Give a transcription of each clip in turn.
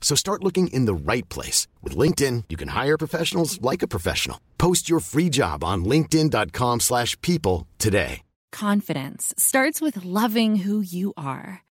So start looking in the right place. With LinkedIn, you can hire professionals like a professional. Post your free job on linkedin.com slash people today. Confidence starts with loving who you are.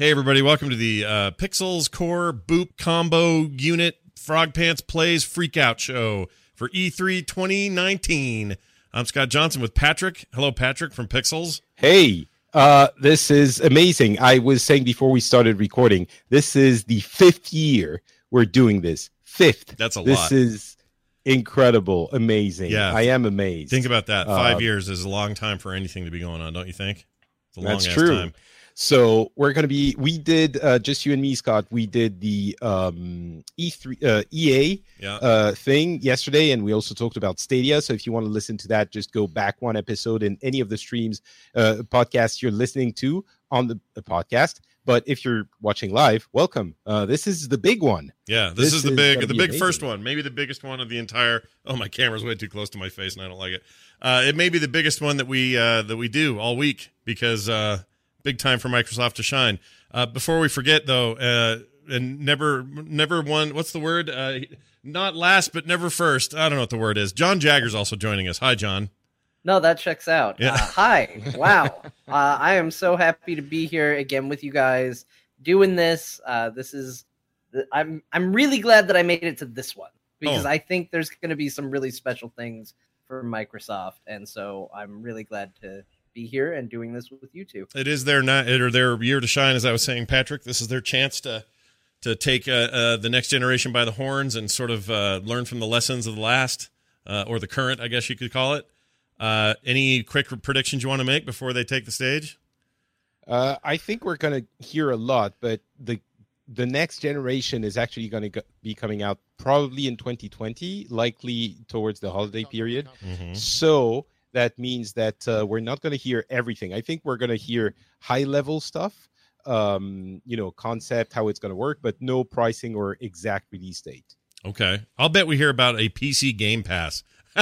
Hey, everybody, welcome to the uh, Pixels Core Boop Combo Unit Frog Pants Plays Freakout Show for E E3 2019. I'm Scott Johnson with Patrick. Hello, Patrick from Pixels. Hey, uh, this is amazing. I was saying before we started recording, this is the fifth year we're doing this. Fifth. That's a this lot. is incredible, amazing. Yeah. I am amazed. Think about that. Five Uh, years is a long time for anything to be going on, don't you think? It's a long That's ass true. time. So we're gonna be. We did uh, just you and me, Scott. We did the um, E3 uh, EA Yeah. uh, thing yesterday, and we also talked about Stadia. So if you want to listen to that, just go back one episode in any of the streams, uh, podcasts you're listening to on the, the podcast. But if you're watching live, welcome. Uh, this is the big one. Yeah, this, This is the big, the big first one, maybe the biggest one of the entire. Oh, my camera's way too close to my face, and I don't like it. Uh, it may be the biggest one that we uh, that we do all week because uh, big time for Microsoft to shine. Uh, before we forget, though, uh, and never, never one. What's the word? Uh, not last, but never first. I don't know what the word is. Jon Jagger's also joining us. Hi, Jon. No, that checks out. Yeah. Uh, hi. Wow. uh, I am so happy to be here again with you guys doing this. Uh, this is I'm I'm really glad that I made it to this one because Oh. I think there's going to be some really special things for Microsoft and so I'm really glad to be here and doing this with you two. It is their night or their year to shine, as I was saying, Patrick. This is their chance to to take uh, uh, the next generation by the horns and sort of uh, learn from the lessons of the last uh, or the current, I guess you could call it. Uh, any quick predictions you want to make before they take the stage? Uh, I think we're going to hear a lot, but the the next generation is actually going to be coming out probably in 2020, likely towards the holiday period. Mhm. So that means that uh, we're not going to hear everything. I think we're going to hear high level stuff, um, you know, concept, how it's going to work, but no pricing or exact release date. Okay, I'll bet we hear about a PC Game Pass.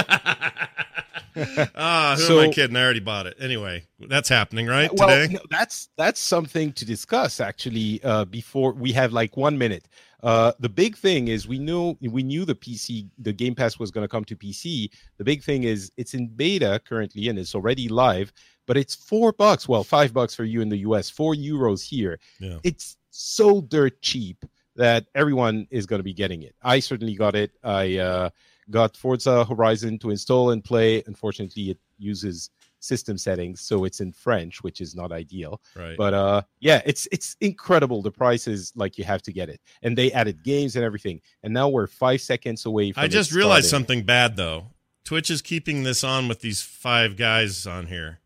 ah, who am So- I kidding? I already bought it. Anyway, that's happening right well, today. no, that's that's something to discuss actually. Uh, before we have like one minute. Uh, the big thing is we knew we knew the PC the Game Pass was going to come to PC. The big thing is it's in beta currently and it's already live, but it's four bucks. Well, five bucks for you in the US, four euros here. Yeah. It's so dirt cheap that everyone is going to be getting it. I certainly got it. I uh, got Forza Horizon to install and play. Unfortunately, it uses system settings, so it's in French, which is not ideal. Right. But uh, yeah, it's it's incredible. The price is like you have to get it, and they added games and everything. And now we're five seconds away. from I just realized starting. something bad though. Twitch is keeping this on with these five guys on here.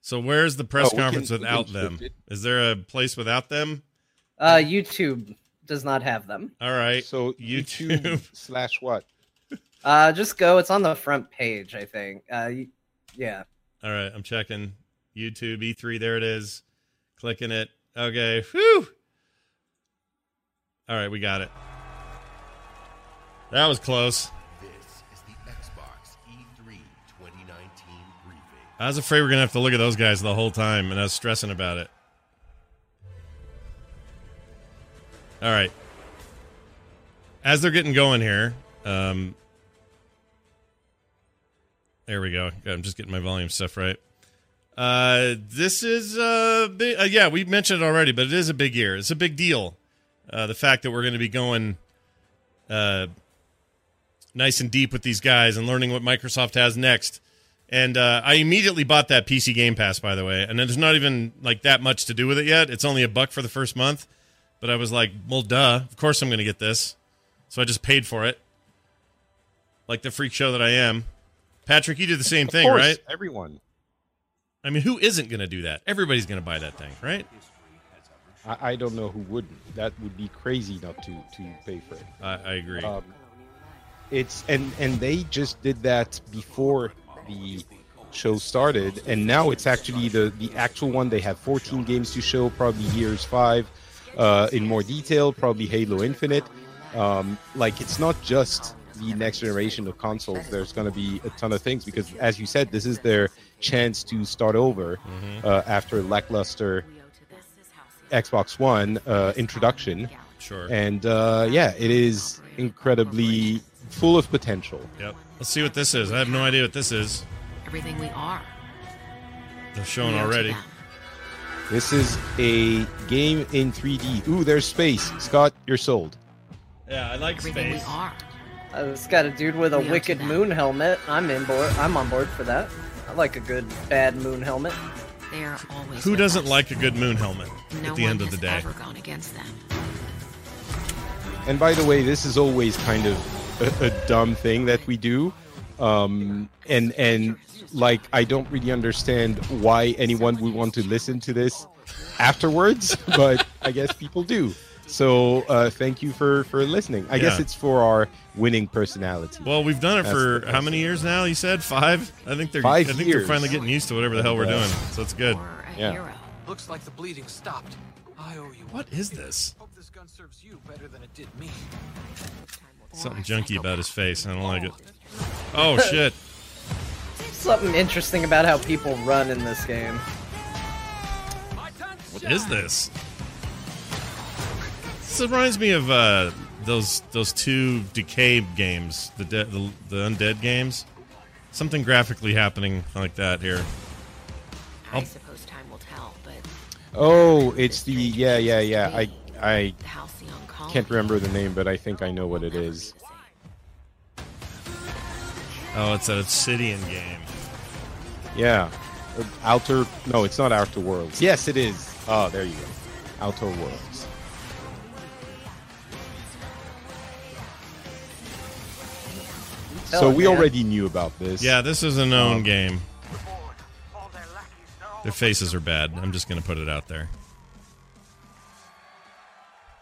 So where's the press Oh, conference can without them? it. Is there a place without them? Uh, YouTube does not have them. All right. So YouTube. YouTube slash what? Uh, just go. It's on the front page, I think. Uh, yeah. All right, I'm checking YouTube E3. There it is. Clicking it. Okay. Whew. All right, we got it. That was close. This is the Xbox E3 2019 briefing. I was afraid we are gonna have to look at those guys the whole time, and I was stressing about it. All right. As they're getting going here, um, there we go. I'm just getting my volume stuff right. Uh, this is uh, big, uh, yeah, we mentioned it already, but it is a big year. It's a big deal. Uh, the fact that we're going to be going uh, nice and deep with these guys and learning what Microsoft has next. And uh, I immediately bought that PC Game Pass, by the way. And there's not even like that much to do with it yet. It's only a buck for the first month. But I was like, well, duh. Of course I'm going to get this. So I just paid for it, like the freak show that I am. Patrick, you did the same Of thing, course, right? Everyone. I mean, who isn't going to do that? Everybody's going to buy that thing, right? I, I don't know who wouldn't. That would be crazy not to to pay for it. I, I agree. Um, it's and and they just did that before the show started, and now it's actually the the actual one. They have 14 games to show, probably Gears Five, uh, in more detail, probably Halo Infinite. Um, like it's not just the next generation of consoles. There's going to be a ton of things because, as you said, this is their chance to start over uh, after lackluster Xbox One uh, introduction. Sure. And uh, yeah, it is incredibly full of potential. Yep. Let's see what this is. I have no idea what this is. Everything we are. They're showing we owe to already. This is a game in 3D. Ooh, there's space. Scott, you're sold. Yeah, I like Everything we are. Uh, it's got a dude with a We wicked moon helmet. I'm in board. I'm on board for that. I like a good bad moon helmet. They are always Who doesn't us. like a good moon helmet No at the one end of has the day? ever gone against them. And by the way, this is always kind of a, a dumb thing that we do. Um, and and like I don't really understand why anyone would want to listen to this afterwards, but I guess people do. So uh, thank you for for listening. I guess it's for our winning personality. Well, we've done it That's for how many years now? You said five. I think they're. Five I think years. they're finally getting used to whatever the hell we're Yeah. doing. So it's good. A Yeah. hero. Looks like the bleeding stopped. I owe you. What is this? Hope this gun serves you better than it did me. Something junky about his face. I don't like it. Oh shit! Something interesting about how people run in this game. What is this? This reminds me of uh, those those two decay games, the, de- the the undead games. Something graphically happening like that here. I I'll- suppose time will tell, but Oh, it's the yeah yeah yeah. I I the halcyon colony. can't remember the name, but I think I know what it is. Oh, it's an Obsidian game. Yeah, Outer. No, it's not Outer Worlds. Yes, it is. Oh, there you go. Outer Worlds. So we yeah. already knew about this. Yeah, this is a known Um, game. Their faces are bad. I'm just gonna put it out there.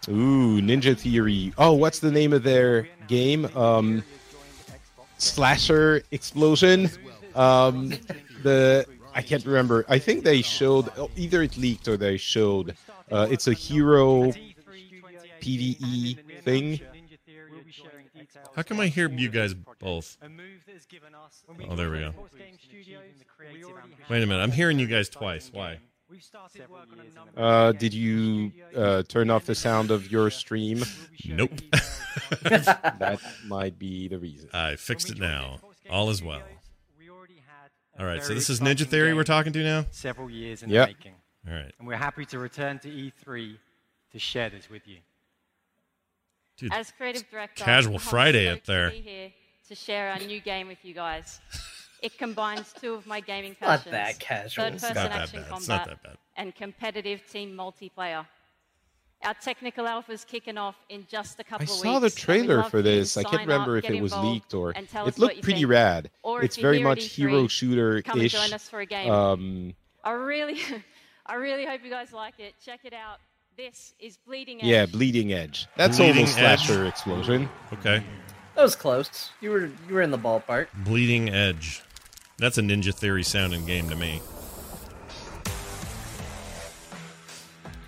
Ooh, Ninja Theory. Oh, what's the name of their game? Um, Slasher Explosion. Um, the I can't remember. I think they showed either it leaked or they showed. Uh, it's a hero PVE thing. How come I hear you guys both? Oh, there we go. Wait a minute. I'm hearing you guys twice. Why? Uh, did you uh, turn off the sound of your stream? Nope. that might be the reason. I fixed it now. All is well. All right, so this is Ninja Theory we're talking to now. Several years in Yep. the making. All right, And we're happy to return to E3 to share this with you. Dude. As creative director, Casual Friday stoked up there. To be here to share our new game with you guys. It combines two of my gaming Not passions: that casual. Third-person not that action bad. Combat not that bad. and competitive team multiplayer. Our technical alpha's kicking off in just a couple of weeks. I saw the trailer for this. I can't sign up, remember if it was leaked or it looked pretty think. rad. Or It's very much E3, hero shooter come and ish. join us for a game. Um, I really, I really hope you guys like it. Check it out. This is Bleeding Edge. yeah, bleeding edge. That's Bleeding almost Edge. slasher explosion. Okay, That was close. You were you were in the ballpark. Bleeding Edge. That's a Ninja Theory sounding game to me.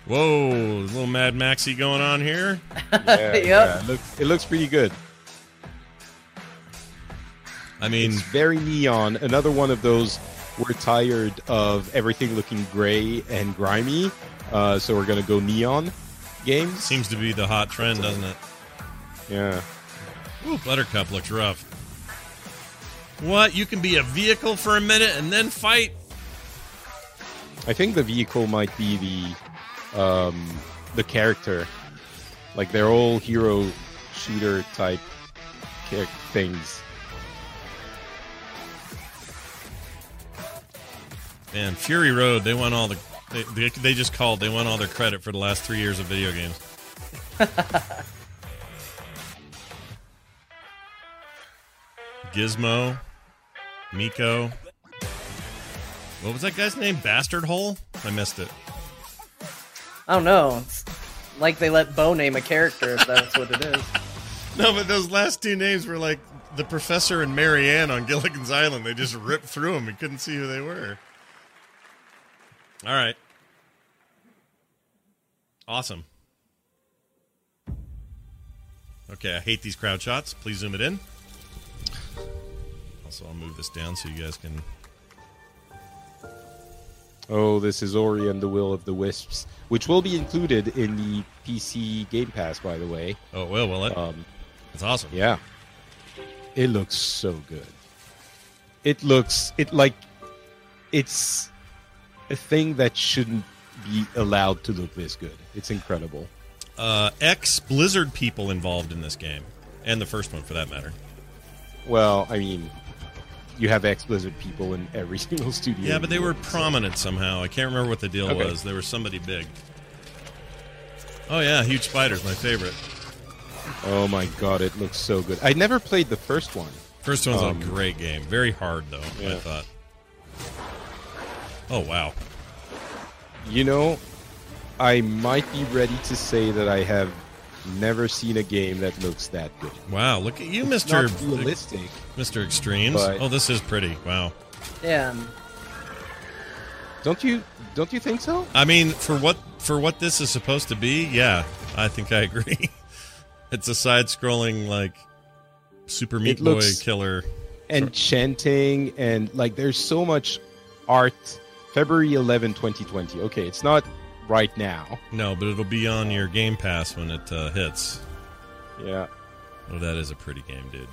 Whoa, a little Mad Maxy going on here. Yeah, Yep. yeah, it looks it looks pretty good. I mean, It's very neon. Another one of those. We're tired of everything looking gray and grimy, uh, so we're gonna go neon games. seems to be the hot trend, doesn't it? Yeah. Ooh, Buttercup looks rough. What? You can be a vehicle for a minute and then fight? I think the vehicle might be the um, the character. Like they're all hero shooter type things. Man, Fury Road, they want all the. They, they, they just called. They won all their credit for the last three years of video games. Gizmo, Miko. What was that guy's name? Bastard Hole? I missed it. I don't know. It's like they let Bo name a character if that's what it is. No, but those last two names were like the professor and Mary Ann on Gilligan's Island. They just ripped through them We couldn't see who they were. All right. Awesome. Okay, I hate these crowd shots. Please zoom it in. Also, I'll move this down so you guys can. Oh, this is Ori and the Will of the Wisps, which will be included in the PC Game Pass, by the way. Oh, well, will it? Um, That's awesome. yeah. It looks so good. It looks it like it's a thing that shouldn't be allowed to look this good. It's incredible. Uh, ex Blizzard people involved in this game, and the first one for that matter. Well, I mean, you have ex Blizzard people in every single studio. Yeah, but they were prominent somehow. I can't remember what the deal Okay. was. There was somebody big. Oh yeah, huge spiders, my favorite. Oh my god, it looks so good. I never played the first one. First one's Um, a great game. Very hard though. I thought. Oh wow. You know, I might be ready to say that I have never seen a game that looks that good. Wow, look at you, It's Mister not realistic. Mister Extremes. but- oh, this is pretty. Wow. Yeah. Don't you? Don't you think so? I mean, for what for what this is supposed to be, yeah, I think I agree. it's a side-scrolling like Super Meat Boy killer. Enchanting and like, there's so much art. February 11, 2020. Okay, it's not right now. No, but it'll be on your Game Pass when it uh, hits. Yeah. Oh, that is a pretty game, dude.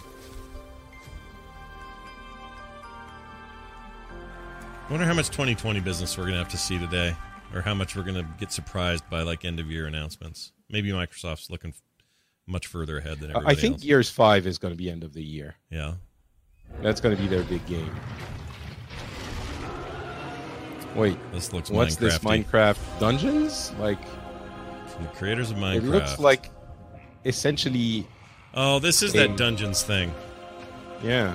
I wonder how much 2020 business we're gonna have to see today, or how much we're gonna get surprised by like end of year announcements. Maybe Microsoft's looking f- much further ahead than everybody I think else. Gears 5 is going to be end of the year. Yeah. That's going to be their big game. Wait, This looks what's this Minecraft Dungeons? Like, From the creators of Minecraft. it looks like essentially. Oh, this is a- that Dungeons thing. Yeah.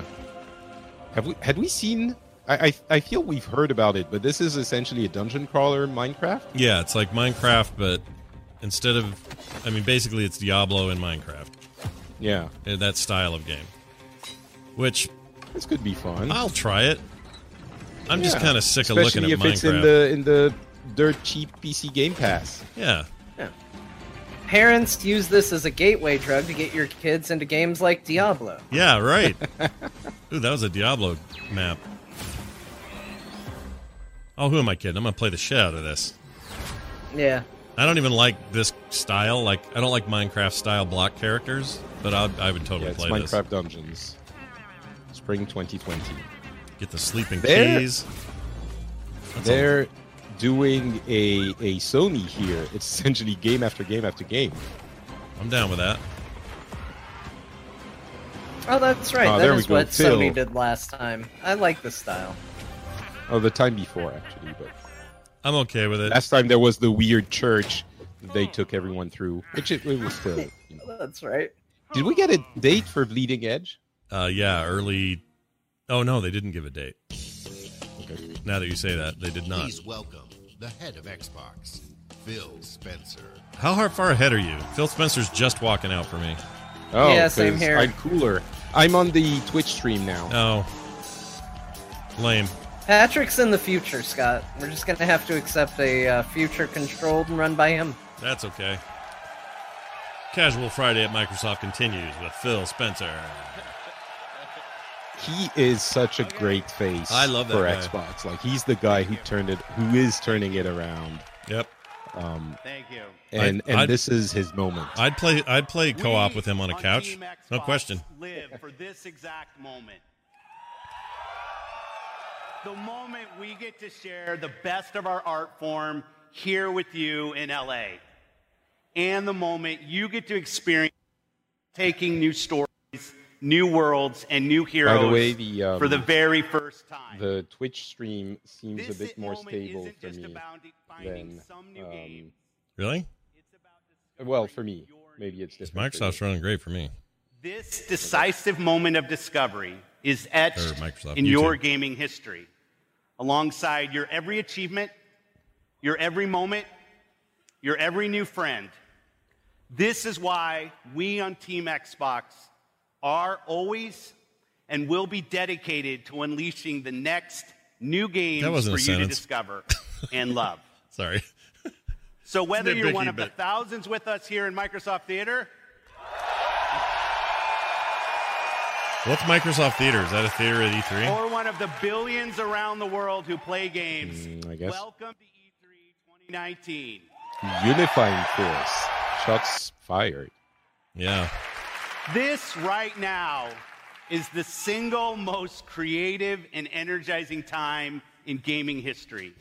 Have we had we seen? I, I I feel we've heard about it, but this is essentially a dungeon crawler Minecraft. Yeah, it's like Minecraft, but instead of, I mean, basically it's Diablo in Minecraft. Yeah, Uh, that style of game. Which this could be fun. I'll try it. I'm just kind of sick of looking at if it's in the in the dirt cheap PC Game Pass. Yeah. Yeah. Parents use this as a gateway drug to get your kids into games like Diablo. Yeah, right. Ooh, that was a Diablo map. Oh, who am I kidding? I'm gonna play the shit out of this. Yeah. I don't even like this style. Like, I don't like Minecraft style block characters, but I'd, I would totally Yeah, it's play Minecraft this. Dungeons. Spring 2020. Get the sleeping There- keys. That's They're doing a a Sony here. It's essentially game after game after game. I'm down with that. Oh, that's right. Oh, that there we is go, what Phil. Sony did last time. I like the style. Oh, the time before actually, but I'm okay with it. last time there was the weird church they took everyone through, which it, it was still. You know. That's right. Did we get a date for Bleeding Edge? Uh, yeah, early. Oh no, they didn't give a date. Now that you say that, they did not. Please welcome the head of Xbox, Phil Spencer. How hard, far ahead are you? Phil Spencer's just walking out for me. Oh, Yeah, same 'cause here. I'm cooler. I'm on the Twitch stream now. Oh, lame. Patrick's in the future, Scott. We're just gonna have to accept a uh, future controlled and run by him. That's okay. Casual Friday at Microsoft continues with Phil Spencer. He is such a great face. I love that for guy. Xbox. Like he's the guy who turned it, who is turning it around. Yep. Um, Thank you. and I'd- and I'd- this is his moment. I'd play. I'd play co-op with him on a couch. Team No question. Live for this exact moment. The moment we get to share the best of our art form here with you in LA. And the moment you get to experience taking new stories, new worlds, and new heroes By the way, the um, for the very first time. the Twitch stream seems This a bit more stable isn't for me than. some new um, game. Really? well, for me, maybe it's different. Microsoft's running great for me. This decisive moment of discovery is etched Or Microsoft, in your YouTube. gaming history, alongside your every achievement, your every moment, your every new friend. This is why we on Team Xbox are always and will be dedicated to unleashing the next new games That for wasn't you a to discover and love. Sorry. So whether you're one of the thousands with us here in Microsoft Theater What's Microsoft Theater? Is that a theater at E E3? or one of the billions around the world who play games, Mm, I guess. welcome to E3 2019. Unifying force. Shots fired. Yeah. This right now is the single most creative and energizing time in gaming history.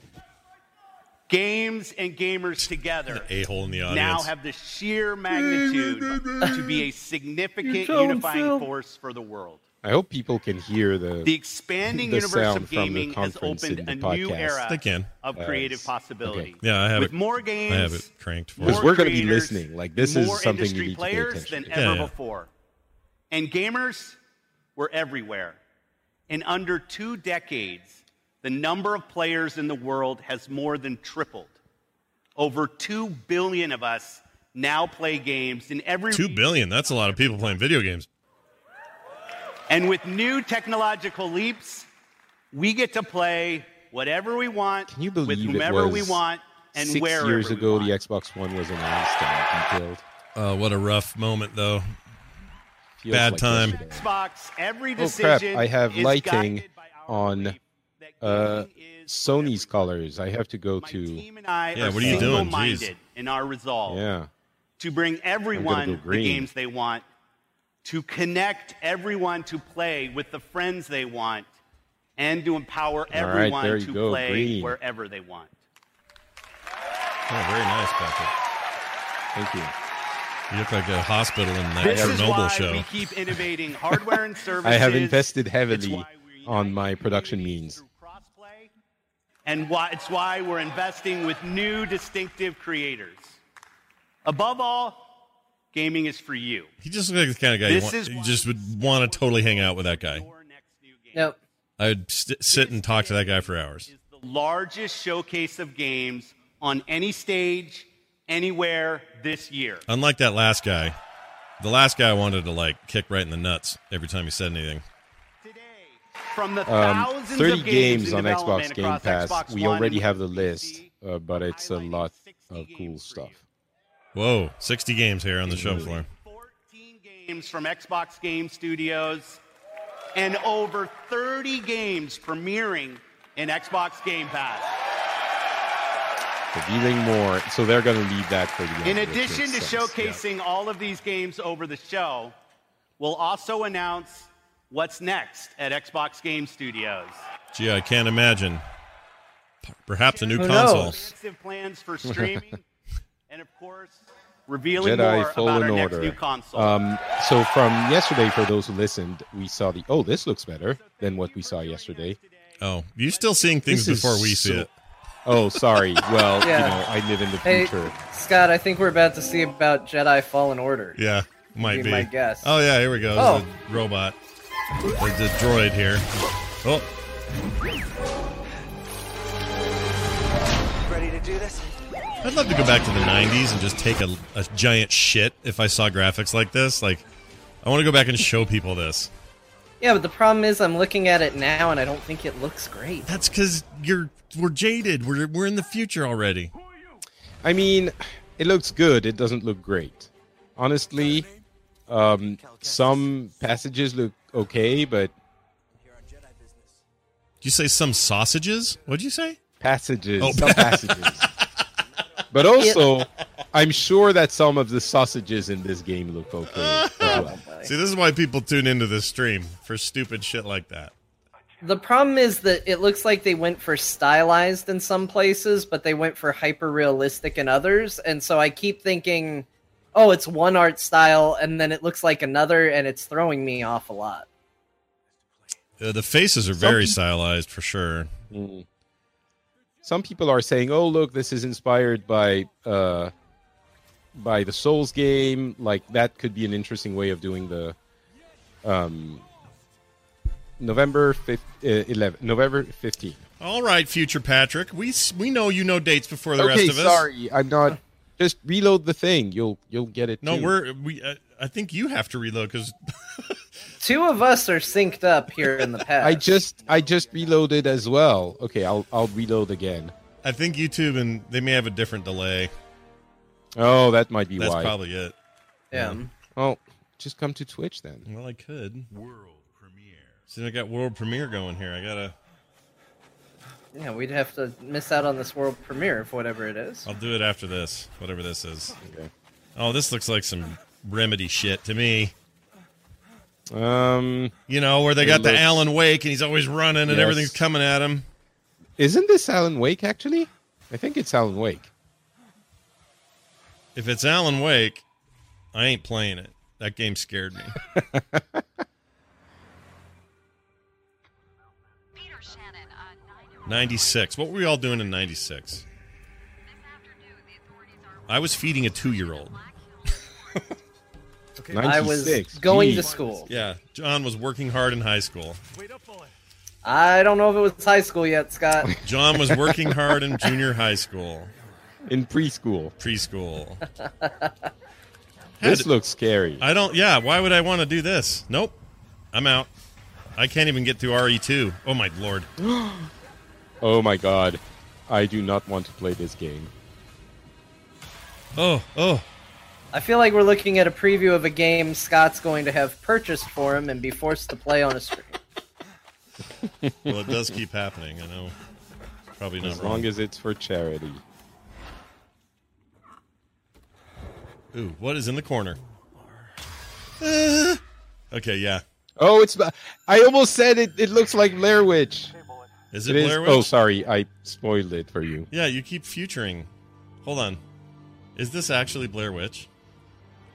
Games and gamers together A hole in the now have the sheer magnitude to be a significant don't unifying feel- force for the world. I hope people can hear the The expanding the universe sound of gaming has opened a the new era They can. of Uh, creative okay. possibility. Yeah, I have With it. more games, I have it cranked for. Because more we're gonna be listening. Like, this is more something you industry need to pay players attention than to. ever Yeah, yeah. before. And gamers were everywhere. In under two decades, the number of players in the world has more than tripled. Over two billion of us now play games in every Two billion. That's a lot of people playing video games. And with new technological leaps, we get to play whatever we want Can you with believe it whomever we want and six wherever years we ago want. the Xbox One was announced and detailed. Uh, what a rough moment, though. Feels Bad like time. Xbox, every Oh crap! I have lighting guided by our on uh, Sony's colors. I have to go to team and I Yeah, are what are you doing? single-minded Jeez. in our resolve yeah. to bring everyone the green. games they want, to connect everyone to play with the friends they want, and to empower everyone there you to go, play green. wherever they want. Oh, very nice, Patrick. Thank you. You look like a hospital in that This is why show. we keep innovating hardware and services. I have invested heavily on my production means. crossplay, And why, it's why we're investing with new distinctive creators. Above all, gaming is for you. He just looks like the kind of guy you, want, is you just would want to totally hang out with that guy. Your next new game Nope. I'd st- sit and talk to that guy for hours. is the largest showcase of games on any stage, anywhere this year. Unlike that last guy, the last guy wanted to like kick right in the nuts every time he said anything. Today, from the Um, thousands 30 of games, games in on development Xbox Game across Pass. Xbox We already have the list, uh, but it's a lot of cool games for you. stuff. Whoa, 60 games here on the show floor. 14 games from Xbox Game Studios and over 30 games premiering in Xbox Game Pass. Revealing more, so they're going to leave that for the end. In addition to sense. showcasing all of these games over the show, we'll also announce What's next at Xbox Game Studios? Gee, I can't imagine. Perhaps a new Who console. knows? Plans for streaming, and of course, revealing Jedi more Fallen about our next new console. Um, so from yesterday, for those who listened, we saw the. Oh, this looks better than what we saw yesterday. Oh, you're still seeing things This before we see so- it. Oh, sorry. Well, Yeah. you know, I live in the Hey, future. Scott, I think we're about to see about Jedi Fallen Order. Yeah, might Be be. my guess. Oh yeah, here we go. Oh. There's a robot. There's the droid here. Oh, Ready to do this? I'd love to go back to the '90s and just take a, a giant shit if I saw graphics like this. Like, I want to go back and show people this. Yeah, but the problem is I'm looking at it now and I don't think it looks great. That's because you're we're jaded. We're we're in the future already. I mean, it looks good. It doesn't look great. Honestly, um, some passages look okay, but Did you say some sausages? What'd you say? passages, Oh. some passages. But also, I'm sure that some of the sausages in this game look okay. as well. See, this is why people tune into this stream for stupid shit like that. The problem is that it looks like they went for stylized in some places, but they went for hyper realistic in others. And so I keep thinking, oh, it's one art style, and then it looks like another, and it's throwing me off a lot. Uh, the faces are very stylized for sure. Mm. Some people are saying, "Oh, look, this is inspired by uh, by the Souls game. Like that could be an interesting way of doing the um, November fifth, uh, 11, November 15th. All right, future Patrick. We we know you know dates before the okay, rest of us. sorry, I'm not. Just reload the thing. You'll you'll get it. No, too. we're we. Uh, I think you have to reload because Two of us are synced up here in the past. I just I just reloaded as well. Okay, I'll I'll reload again. I think YouTube and they may have a different delay. Oh, that might be why. That's why. probably it. Yeah. Oh, just come to Twitch then. Well, I could. World premiere. See, I got world premiere going here. I gotta. Yeah, we'd have to miss out on this world premiere of whatever it is. I'll do it after this, whatever this is. Okay. Oh, this looks like some remedy shit to me. Um, You know, where they got the Alan Wake and he's always running and Yes. everything's coming at him. isn't this Alan Wake actually? I think it's Alan Wake. If it's Alan Wake, I ain't playing it. That game scared me. Ninety six. What were we all doing in ninety six? I was feeding a two year old. I was 96, going to school. Yeah, Jon was working hard in high school. I don't know if it was high school yet, Scott. Jon was working hard in junior high school, in preschool. preschool. This Had- looks scary. I don't. Yeah, why would I want to do this? Nope, I'm out. I can't even get through RE2. Oh my lord. Oh my god. I do not want to play this game. Oh, oh. I feel like we're looking at a preview of a game Scott's going to have purchased for him and be forced to play on a stream. Well, it does keep happening. I know. Probably not As wrong. long as it's for charity. Ooh, what is in the corner? Uh, okay, yeah. Oh, it's. I almost said it. It looks like Blair Witch. Is it, It is- Blair Witch? Oh, sorry. I spoiled it for you. Yeah, you keep futuring. Hold on. Is this actually Blair Witch?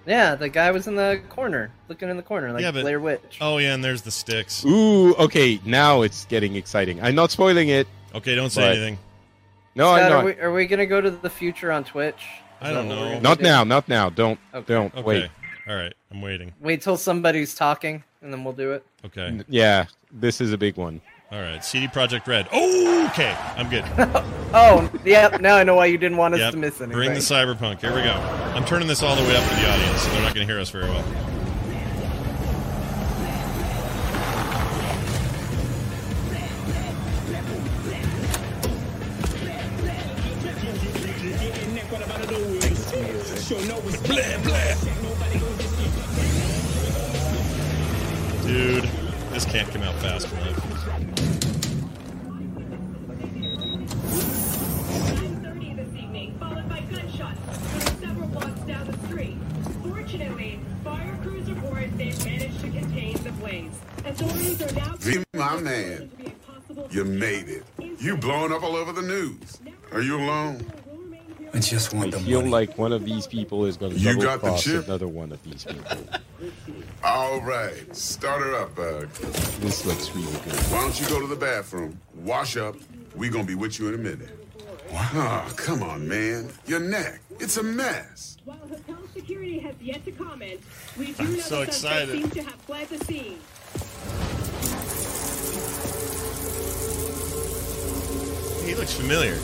Yeah, the guy was in the corner, looking in the corner, like Yeah, but- Blair Witch. Oh yeah, and there's the sticks. Ooh, okay. Now it's getting exciting. I'm not spoiling it. Okay, don't say But- anything. No, Scott, I'm are not. we, are we gonna go to the future on Twitch? Is I don't know. Not do? now. Not now. Don't. Okay. Don't. Okay. Wait. All right, I'm waiting. Wait till somebody's talking, and then we'll do it. Okay. Yeah, this is a big one. All right. CD Projekt Red. Oh, okay. I'm good. Oh, yep. Now I know why you didn't want us Yep. to miss anything. Bring the cyberpunk. Here we go. I'm turning this all the way up for the audience, so they're not going to hear us very well. Dude, this can't come out fast enough. ways. Authorities are now. My man. You made it. You blowing up all over the news. Are you alone? I just want I the feel money. like one of these people is going to you double cross another one of these people. All right, start her up, Bug. This looks really good. Why don't you go to the bathroom, wash up? We're going to be with you in a minute. Wow. Oh, ah, come on, man. Your neck. It's a mess. While hotel security has yet to comment, we do I'm know so the suspect excited. seems to have fled the scene. He looks familiar.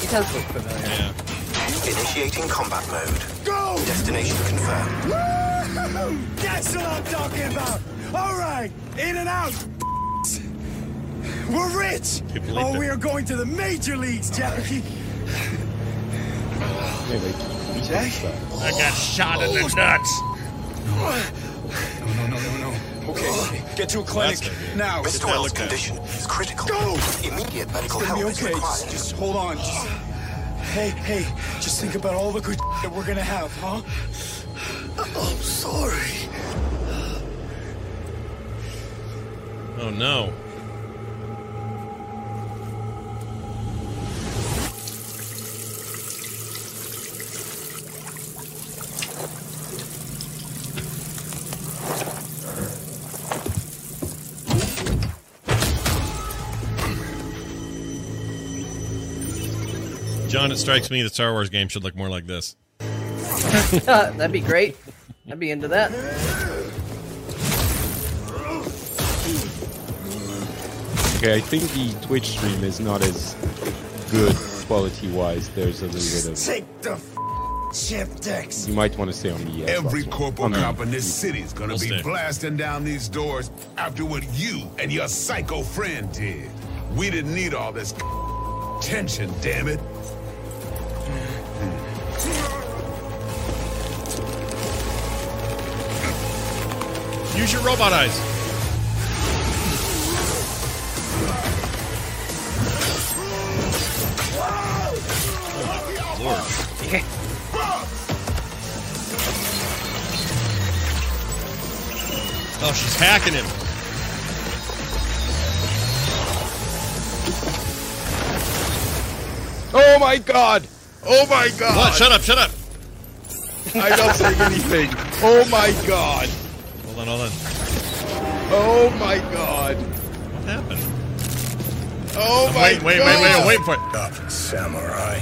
He does look familiar. Yeah. Initiating combat mode. Go! Destination confirmed. Woo! That's what I'm talking about. All right, in and out. We're rich. People Oh, we are going to the major leagues, Jackie. I got shot in the nuts. No, no, no, no, no. Oh. Okay, get to a clinic That's no good. now. Mr. Welles' condition is critical. Go! Immediate medical It's gonna help be is okay. required. Just, just hold on. Just, hey, hey, just think about all the good that we're gonna have, huh? I'm sorry. Oh no. Strikes me that Star Wars game should look more like this. Uh, that'd be great. I'd be into that. Okay, I think the Twitch stream is not as good quality wise. There's a little bit of. Take the f- chip decks. You might want to stay on the. Xbox Every one. corporal On cop in this city is gonna We'll be stay. blasting down these doors after what you and your psycho friend did. We didn't need all this tension, damn it. Use your robot eyes. Lord. Oh, she's hacking him. Oh my god! Oh my god! What? Shut up, shut up. I don't saying anything. Oh my god! Hold on, hold on. Oh my god! What happened? Oh my wait, wait, god! wait, wait, wait for it. Stop, samurai.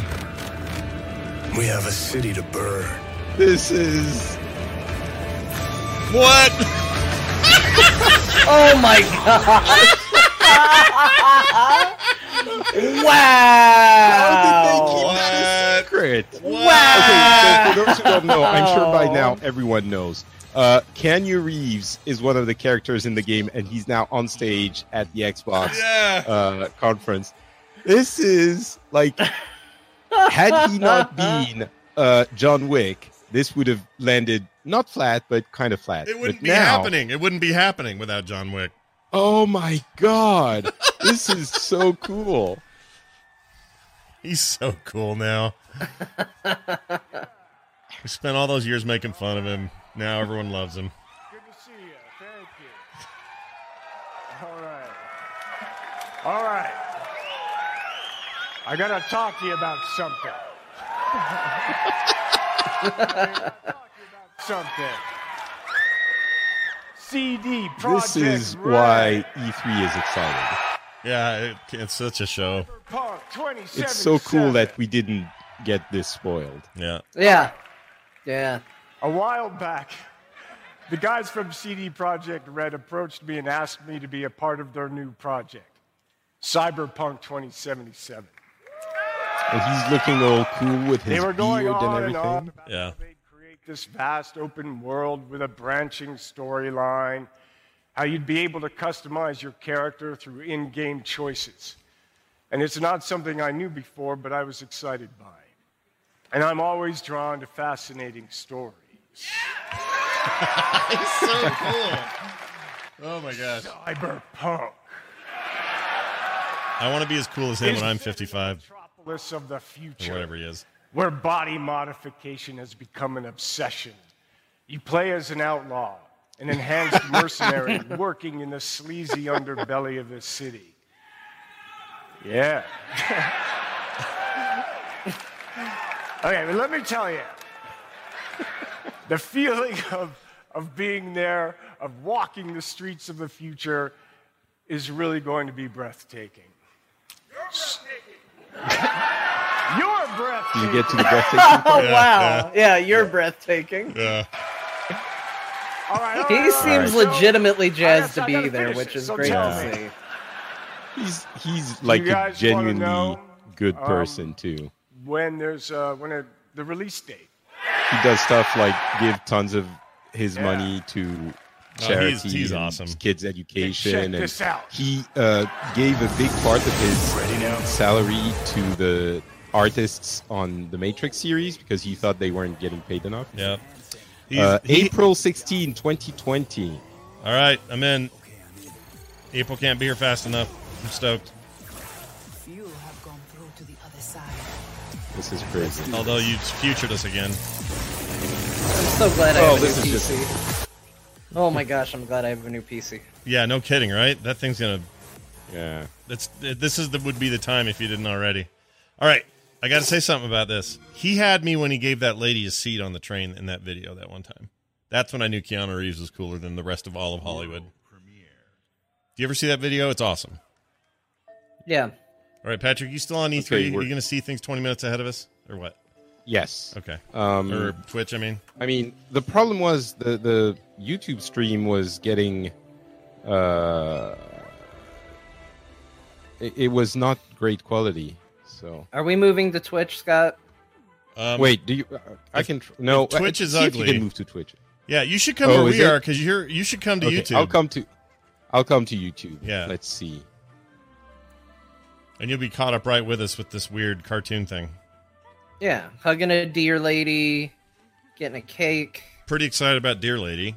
We have a city to burn. This is. What? Oh my god! wow! secret. Wow! Okay, so for those who don't know, I'm sure by now everyone knows. Uh, Keanu Reeves is one of the characters in the game, and he's now on stage at the Xbox Yeah. uh, conference. This is like, had he not been uh, John Wick, this would have landed not flat, but kind of flat. It wouldn't But be now- happening. It wouldn't be happening without John Wick. Oh my god, this is so cool. He's so cool now. we spent all those years making fun of him. Now everyone loves him. Good to see you. Thank you. All right. All right. I gotta talk to you about something. something. CD Projekt This is Red. why E3 is exciting. Yeah, it, it's such a show. Punk 2077. It's so cool that we didn't get this spoiled. Yeah. Yeah. Yeah. A while back, the guys from CD Projekt Red approached me and asked me to be a part of their new project, Cyberpunk 2077. And he's looking all cool with his They were going beard and on and everything. on about Yeah. create this vast open world with a branching storyline, how you'd be able to customize your character through in game choices. And it's not something I knew before, but I was excited by. And I'm always drawn to fascinating stories. He's so cool. Oh my gosh. Cyberpunk, I want to be as cool as him when I'm 55 metropolis of the future. or future, whatever he is. where body modification has become an obsession. You play as an outlaw, an enhanced mercenary working in the sleazy underbelly of the city. Yeah. okay, but let me tell you the feeling of, of being there, of walking the streets of the future, is really going to be breathtaking. You're breathtaking. You get to the breathtaking part. Oh wow! Yeah, you're breathtaking. Yeah. All right, all He all seems right. Legitimately jazzed I to be there, which is so great to see. He's he's like a genuinely know, good um, person too. When there's uh, when a, the release date. He does stuff like give tons of his Yeah. money to Oh, he's- he's and awesome. kids education check and this out. he uh, gave a big part of his salary to the artists on the Matrix series because he thought they weren't getting paid enough. Yep. Uh, he- April 16, 2020. All right, I'm in. April can't be here fast enough. I'm stoked. This is crazy. Although you futured us again. I'm so glad I Oh, have a this new is PC. Oh my gosh, I'm glad I have a new PC. Yeah, no kidding, right? That thing's gonna. Yeah. That's this is the would be the time if you didn't already. All right, I got to say something about this. He had me when he gave that lady a seat on the train in that video that one time. That's when I knew Keanu Reeves was cooler than the rest of all of Hollywood. Do you ever see that video? It's awesome. Yeah. All right, Patrick, you still on E3? Okay, Are we're- you going to see things 20 minutes ahead of us or what? Yes. Okay. Um, or Twitch, I mean. I mean, the problem was the the YouTube stream was getting, uh, it, it was not great quality. So Are we moving to Twitch, Scott? Um, wait, do you? Uh, I if- can tr- no. Twitch is see if you can move to Twitch. Yeah, you should come Oh, where is we it? are because you're you should come to Okay, YouTube. I'll come to. I'll come to YouTube. Yeah. Let's see. And you'll be caught up right with us with this weird cartoon thing. Yeah, hugging a deer lady, getting a cake. Pretty excited about deer Lady.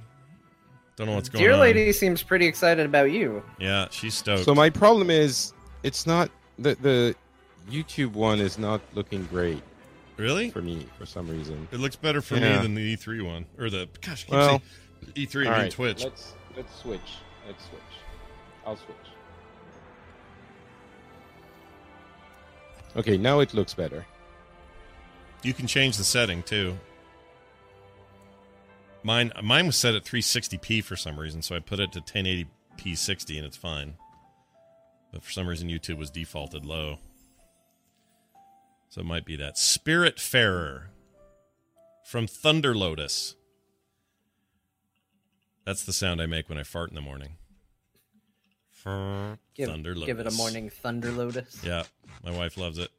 Don't know what's going Deer on. Deer lady seems pretty excited about you. Yeah, she's stoked. So my problem is, it's not the the YouTube one is not looking great. Really? For me, for some reason. It looks better for Yeah. me than the E3 one or the gosh. I keep Well, saying E3 all I mean right, Twitch. Let's let's switch. Let's switch. I'll switch. Okay, now it looks better. You can change the setting too. Mine mine was set at 360p for some reason, so I put it to 1080p 60 and it's fine. But for some reason YouTube was defaulted low. So it might be that. Spiritfarer from Thunder Lotus. That's the sound I make when I fart in the morning. Give, Thunder Lotus. give it a morning thunder lotus. Yeah, my wife loves it.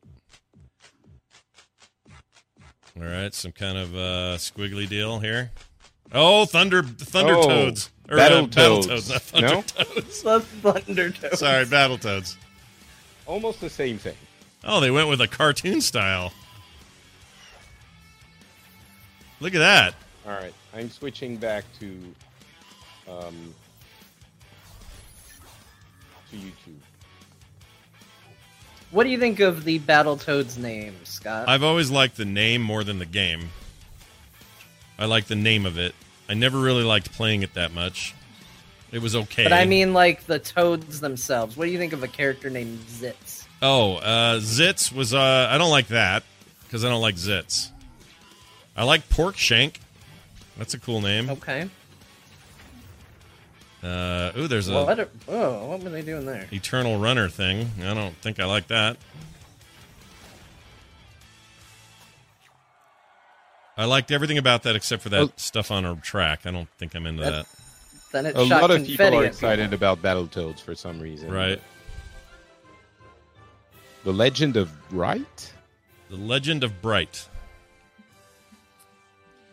All right, some kind of uh, squiggly deal here. Oh, thunder, thunder Oh, toads, or battle uh, battle toads. toads, not thunder No? toads. The thunder toads. Sorry, battle toads. Almost the same thing. Oh, they went with a cartoon style. Look at that. All right, I'm switching back to um to YouTube. What do you think of the Battletoads name, Scott? I've always liked the name more than the game. I like the name of it. I never really liked playing it that much. It was okay. But I mean, like the toads themselves. What do you think of a character named Zitz? Oh, uh, Zitz was. Uh, I don't like that because I don't like Zitz. I like Pork Shank. That's a cool name. Okay. Uh, ooh, there's a What? Are, oh, what were they doing there? Eternal Runner thing. I don't think I like that. I liked everything about that except for that Oh. stuff on a track. I don't think I'm into that. Then it A shot lot of people confetti are at excited about Battletoads for some reason. Right. The Legend of Bright. The Legend of Bright.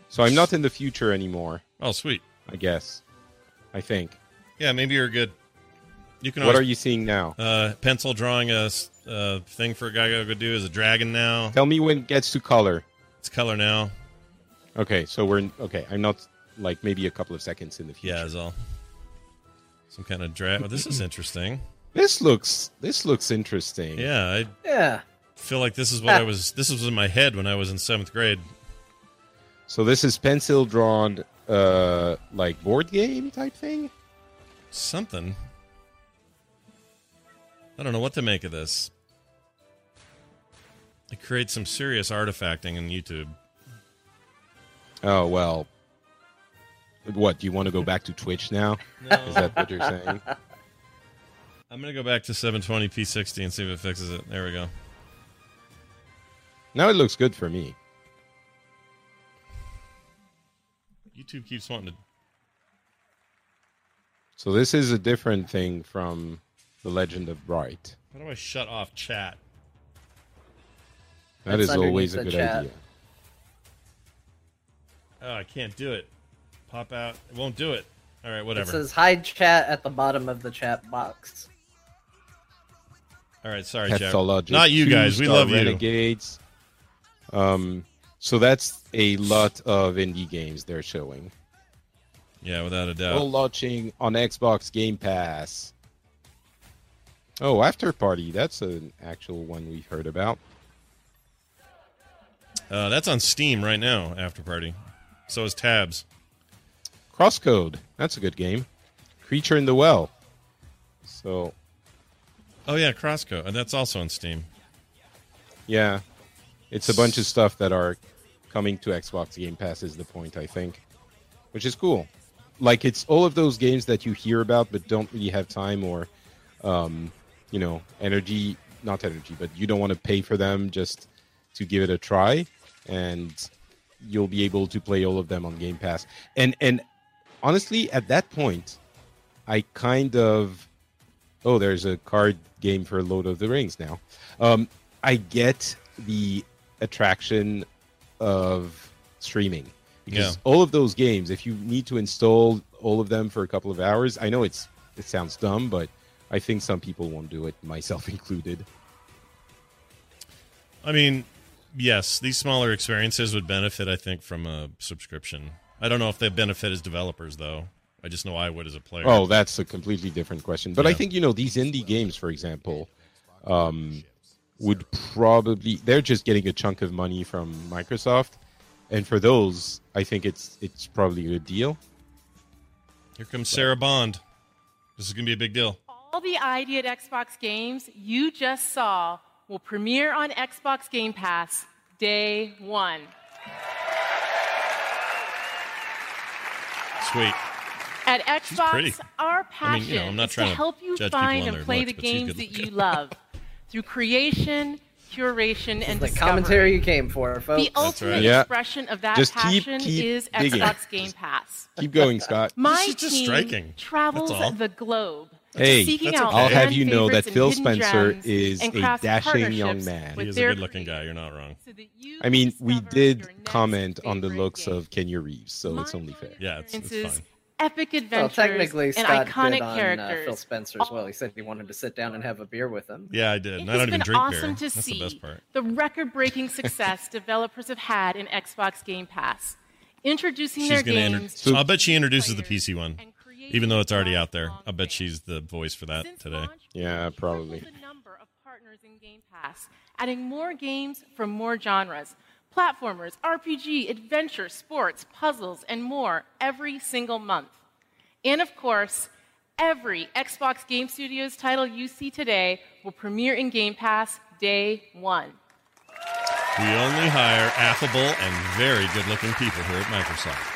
So I'm not in the future anymore. Oh, sweet. I guess. I think. Yeah, maybe you're good. You can. What always- are you seeing now? Uh, pencil drawing a s- uh, thing for a guy to go do is a dragon now. Tell me when it gets to color. It's color now. Okay, so we're in, okay. I'm not like maybe a couple of seconds in the future. Yeah, is all. Some kind of drag. Oh, this is interesting. This looks this looks interesting. Yeah, I Yeah. feel like this is what I was. This was in my head when I was in seventh grade. So this is pencil drawn uh like board game type thing. Something. I don't know what to make of this. It creates some serious artifacting in YouTube. Oh well. What do you want to go back to Twitch now? No. Is that what you're saying? I'm gonna go back to 720p 60 and see if it fixes it. There we go. Now it looks good for me. YouTube keeps wanting to. So this is a different thing from the Legend of Bright. How do I shut off chat? That That's is always a good chat. idea. Oh, I can't do it. Pop out. It won't do it. All right, whatever. It whatever. says hide chat at the bottom of the chat box. All right, sorry, chat. Pathologist Not you guys. We star love you. Renegades. Um, so that's a lot of indie games they're showing. Yeah, without a doubt. All launching on Xbox Game Pass. Oh, After Party. That's an actual one we've heard about. Uh, that's on Steam right now. After Party. So is Tabs. Crosscode. That's a good game. Creature in the Well. So, Oh yeah, Crosscode. And that's also on Steam. yeah. It's a bunch of stuff that are coming to Xbox Game Pass, is the point, I think. Which is cool. Like, it's all of those games that you hear about but don't really have time or, um, you know, energy. Not energy, but you don't want to pay for them just to give it a try. And you'll be able to play all of them on Game Pass. And and honestly, at that point, I kind of oh, there's a card game for Lord of the Rings now. Um, I get the attraction of streaming because Yeah. all of those games, if you need to install all of them for a couple of hours, I know it's it sounds dumb, but I think some people won't do it, myself included. I mean, yes, these smaller experiences would benefit, I think, from a subscription. I don't know if they benefit as developers, though. I just know I would as a player. Oh, that's a completely different question. But I think you know these indie games, for example, um, would probably they're just getting a chunk of money from Microsoft, and for those, I think it's it's probably a good deal. Here comes Sarah Bond. This is going to be a big deal. All the ID at Xbox games you just saw will premiere on Xbox Game Pass day one. Sweet. At pretty. Xbox, our I passion mean, you know, I'm not is to to help you find and play looks, the games that you love through creation, curation, and the discovery. commentary you came for, folks. The ultimate right. Yeah. expression of that Just keep- passion keep is digging. Xbox Game Pass. Keep going, Scott. My This is just team striking. travels That's all. the globe. Hey, seeking That's out okay. I'll have you know that favorites and Phil hidden Spencer gems is and a dashing young partnerships man. with He is a their good looking guy. You're not wrong. I mean, we did comment on the looks of Keanu Reeves, so it's only fair. Yeah, it's, it's fine. Epic Well, adventures, technically, and Scott iconic did on uh, characters. Phil Spencer as well. He said he wanted to sit down and have a beer with him. Yeah, I did. It And I has don't even been drink awesome beer. to That's see the best part. the record-breaking success developers have had in Xbox Game Pass, introducing She's their going to games. introduce. So I'll bet she introduces the PC one, even though it's already out there. I'll bet she's the voice for that today. Yeah, probably. the number of partners in Game Pass, adding more games from more genres. Platformers, RPG, adventure, sports, puzzles, and more every single month. And of course, every Xbox Game Studios title you see today will premiere in Game Pass day one. We only hire affable and very good-looking people here at Microsoft.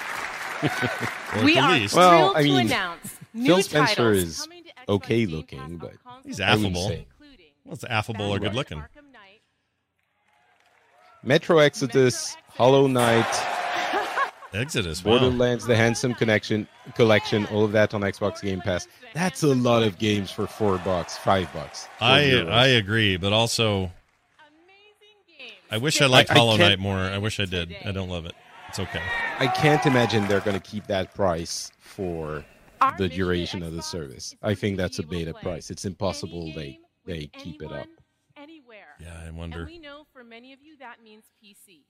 or we at are least. Well, thrilled I to mean, announce new Phil Spencer titles is coming to Xbox okay Game looking, Pass but He's affable. say. Well, it's affable or good-looking. Metro Exodus, Hollow Knight, Exodus. Wow. Borderlands: The Handsome Connection Collection, all of that on Xbox Game Pass. That's a lot of games for four bucks, five bucks. I euros. I agree, but also I wish I liked I- I Hollow can't- Knight more. I wish I did. I don't love it. It's okay. I can't imagine they're going to keep that price for the duration of the service. I think that's a beta price. It's impossible they they keep it up. Anywhere. Yeah, I And wonder. we know for many of you that means PC.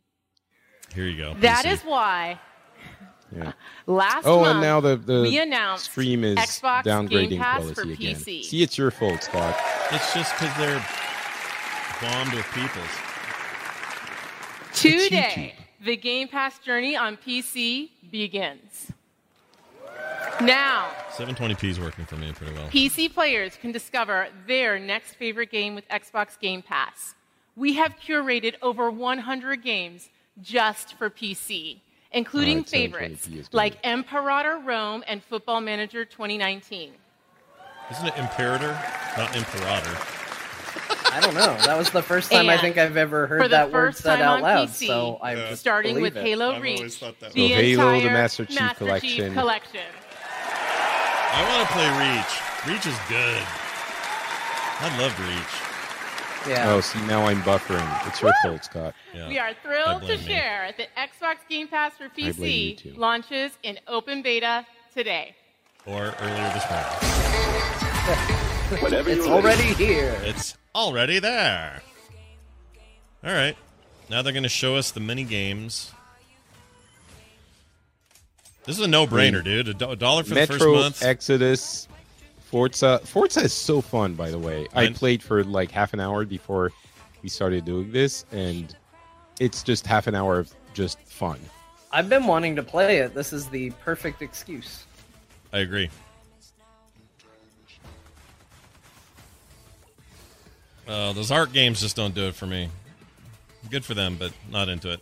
Here you go. That PC. is why Yeah. last Oh, month and now the we the announced stream is Xbox downgrading Game Pass for quality again. PC. See, it's your fault, Scott. It's just because they're bombed with peoples. Today, The Game Pass journey on PC begins. Now, 720p is working for me pretty well. PC players can discover their next favorite game with Xbox Game Pass. We have curated over 100 games just for PC, including Alright, 720p favorites like Imperator Rome and Football Manager 2019. Isn't it Imperator, not Imperator? I don't know. That was the first time I think I've ever heard that word said out loud. PC, So I just starting with it. Halo I've Reach, always thought that the So Halo, the entire Master Chief Master Collection. Chief collection. I want to play Reach. Reach is good. I loved Reach. Yeah. Oh, see, now I'm buffering. It's your fault, Scott. Yeah. We are thrilled to me. share that Xbox Game Pass for PC launches in open beta today. Or earlier this morning. Whatever it's already here. It's already there. All right. Now they're going to show us the mini games. This is a no-brainer, dude. A do- a dollar for the first month. Exodus, Forza. Forza is so fun, by the way. I Mine- played for like half an hour before we started doing this, and it's just half an hour of just fun. I've been wanting to play it. This is the perfect excuse. I agree. Uh, those art games just don't do it for me. Good for them, but not into it.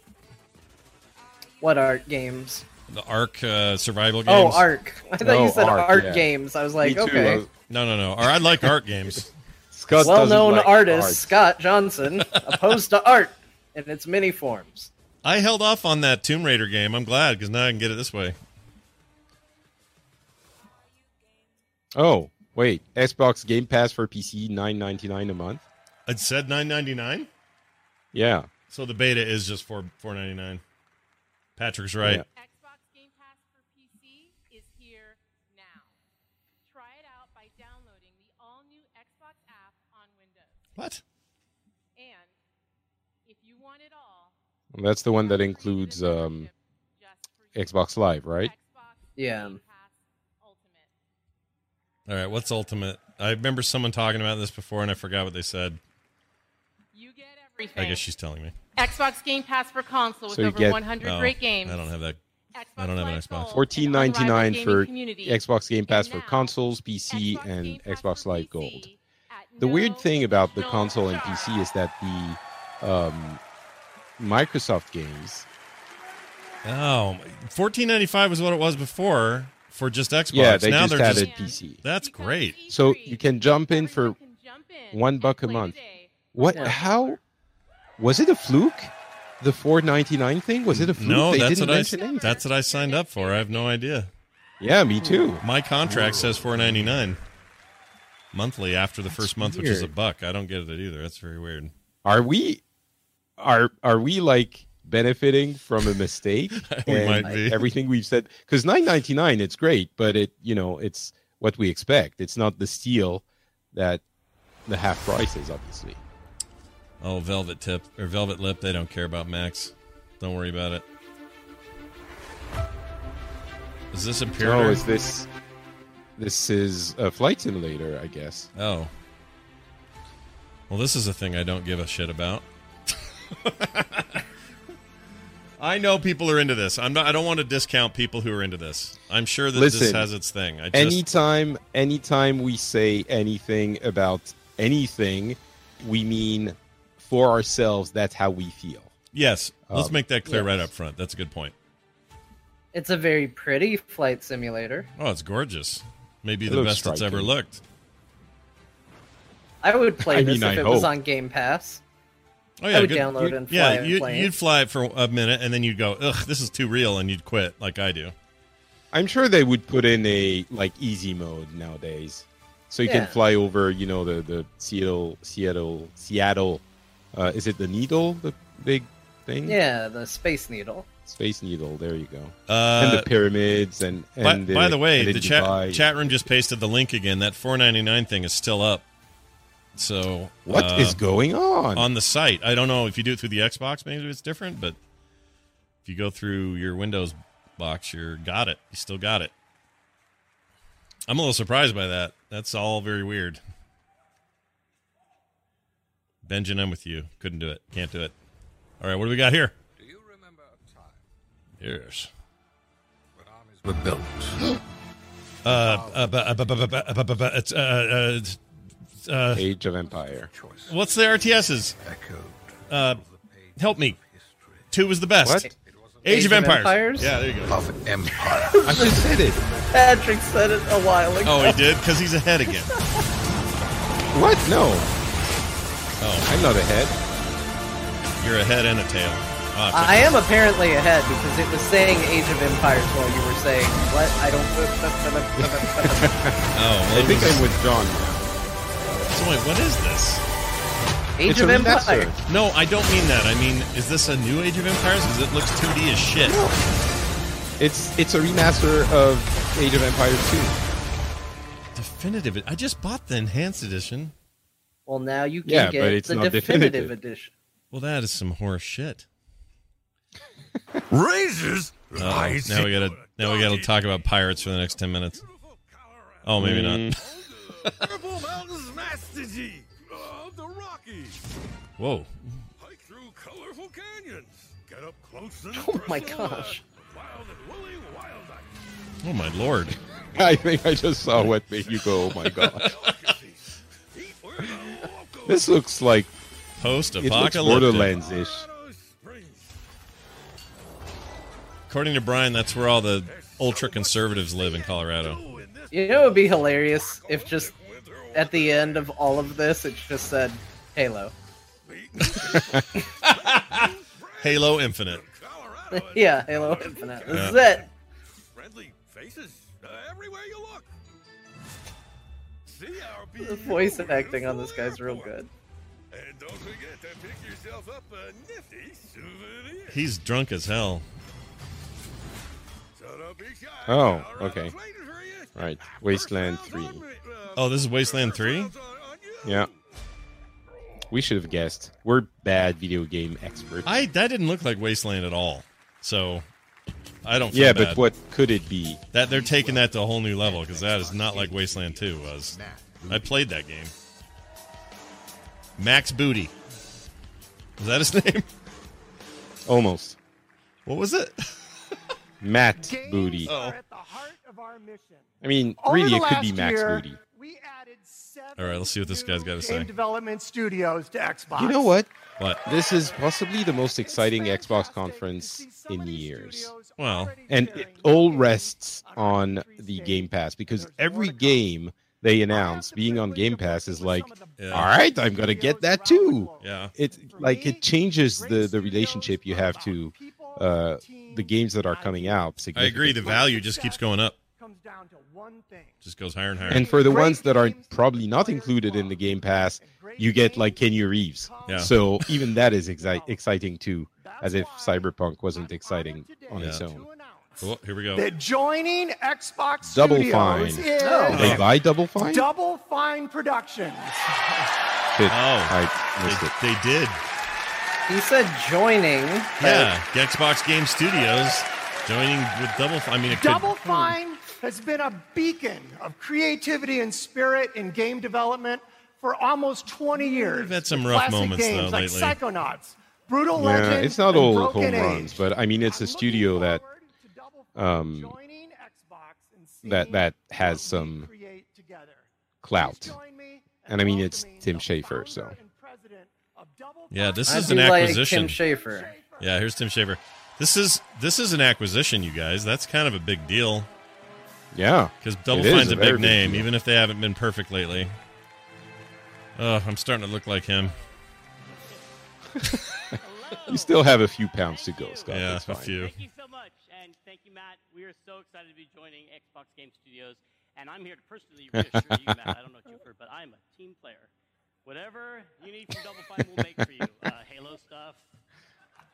What art games? The Ark uh, survival Oh, games. Ark. I thought Oh, you said Ark, art yeah. games. I was like, Me too, okay. uh, No, no, no. Or I like art games. Scott doesn't Well-known like artist art. Scott Johnson opposed to art in its many forms. I held off on that Tomb Raider game. I'm glad because now I can get it this way. Oh, wait. Xbox Game Pass for PC, nine ninety nine a month. It said 9.99, Yeah. so the beta is just for 4.99. Patrick's right. Yeah. What? And if you want it all, And that's the one that includes um, Xbox Live, right? Yeah. All right, what's Ultimate? I remember someone talking about this before, and I forgot what they said. You get everything. I guess she's telling me. Xbox Game Pass for console with So you over get- 100 Oh, great games. I don't have that. I don't have an Xbox. Fourteen ninety nine for community. Xbox Game Pass for consoles, PC, and Xbox Live Gold. The weird thing about the console and PC is that the um, Microsoft games. Oh, fourteen ninety five was what it was before for just Xbox. Yeah, they now just they're added just PC. That's great. So you can jump in for one buck a month. What? How? Was it a fluke? The four ninety nine thing? Was it a fluke? No, they that's didn't what I. anything. That's what I signed up for. I have no idea. Yeah, me too. My contract says four ninety nine monthly after the first month, which is a buck. I don't get it either. That's very weird. Are we? Are are we like benefiting from a mistake? We And might be. Everything we've said because nine ninety nine, it's great, but it you know it's what we expect. It's not the steal that the half price is, obviously. Oh, Velvet Tip or Velvet Lip. They don't care about Max. Don't worry about it. Is this Imperator? Oh, is this? This is a flight simulator, I guess. Oh. Well, this is a thing I don't give a shit about. I know people are into this. I'm not. I don't want to discount people who are into this. I'm sure that this has its thing. I just, anytime, anytime we say anything about anything, we mean for ourselves. That's how we feel. yes. Let's Um, make that clear yes. right up front. That's a good point. It's a very pretty flight simulator. Oh, it's gorgeous. Maybe It the looks best it's ever looked. I would play I this mean, if I it was on Game Pass. Oh yeah, I would good- download you'd- and fly yeah, and you, play you'd fly it for a minute and then you'd go, ugh, this is too real, and you'd quit like I do. I'm sure they would put in a like easy mode nowadays, so you Yeah. can fly over. You know the the Seattle Seattle Seattle. Uh, is it the Needle, the big thing? Yeah, the Space Needle. Space Needle. There you go. Uh, and the pyramids and By, and by the way, the chat chat room just pasted the link again. That 4.99 thing is still up. So What uh, is going on? on the site? I don't know if you do it through the Xbox, maybe it's different, but if you go through your Windows box, you're got it. You still got it. I'm a little surprised by that. That's all very weird. Benjamin, I'm with you. Couldn't do it. Can't do it. All right, what do we got here? Yes. Were built. Uh, uh, uh, uh, uh, uh, Age of Empire. what's the RTSs? Uh, help me. Two was the best. What? Age, of, Empires. Empires? Yeah, there you go. Of Empire. I just said it. Patrick said it a while ago. Oh, he did because he's ahead again. What? No, Oh, I'm not ahead. you're a head and a tail. Ah, I am apparently ahead because it was saying Age of Empires while you were saying what? I don't. Oh, well, I it think was- I'm with Jon. now. So wait, what is this? Age It's of a remaster. Empires. No, I don't mean that. I mean, is this a new Age of Empires? Because it looks 2D as shit. It's it's a remaster of Age of Empires 2. Definitive. I just bought the enhanced edition. Well, now you can Yeah, get but it's the definitive, definitive. edition. Well, that is some horse shit. Razors. Oh, now we gotta now we gotta talk about pirates for the next ten minutes. Oh, maybe not. Purple Mountains Master G of the Rockies. Whoa. Hike through colorful canyons. Get up close and Oh my gosh. Wild and woolly wild Oh my lord. I think I just saw what made you go, oh my god. this looks like Post it looks apocalyptic. According to Brian, that's where all the ultra conservatives live in Colorado. You know, it would be hilarious if just at the end of all of this, it just said Halo. Halo Infinite. yeah, Halo Infinite. This is it. Friendly faces uh, everywhere you look. The voice acting on this guy's real good. And don't forget to pick yourself up a nifty souvenir. He's drunk as hell. Oh, okay. Right. Wasteland 3. Oh, this is Wasteland 3? Yeah. We should have guessed. We're bad video game experts. I that didn't look like Wasteland at all. So I don't feel yeah, bad. but what could it be? That they're taking that to a whole new level because that is not like Wasteland 2 was. I played that game. Max Booty. Was that his name? Almost. What was it? Matt Booty. Oh. I mean, Over really, it could be Max year, Booty. All right, let's see what this guy's got to say. Development studios to Xbox. You know what? What? This is possibly the most exciting Xbox conference in years. Well, And it all rests on the Game Pass because every game they announce being on Game Pass is like, Yeah. all right, I'm gonna get that too. Yeah. It like it changes the the relationship you have to uh, the games that are coming out. I agree. The value just keeps going up. Just goes higher and higher. And for the ones that are probably not included in the Game Pass, you get like Keanu Reeves. Yeah. So even that is exci- exciting too, as if Cyberpunk wasn't exciting on its own. Oh, here we go. The joining Xbox Double Studios Fine. is They buy Double Fine? Double Fine Productions. Shit, Oh, I missed they, it. they did. He said joining. Yeah, Xbox Game Studios joining with Double. I mean, it could. Double Fine has been a beacon of creativity and spirit in game development for almost 20 years. We've had some rough classic moments, though, games like lately. Psychonauts, Brutal Yeah, Legend, it's not all Broken home Age. runs, but I mean, it's a studio that um that that has some clout, and I mean, it's Tim Schafer, so Yeah, this I is do an like acquisition. Tim Schafer. Yeah, here's Tim Schafer. This is this is an acquisition, you guys. That's kind of a big deal. Yeah, because Double it is Fine's a a big big name, deal. even if they haven't been perfect lately. Oh, I'm starting to look like him. you still have a few pounds to go, Scott. Yeah, that's a fine. few. Thank you so much, and thank you, Matt. We are so excited to be joining Xbox Game Studios, and I'm here to personally reassure you, Matt. I don't know what you've heard, but I'm a team player. Whatever you need from Double Fine, we'll make for you. Uh, Halo stuff,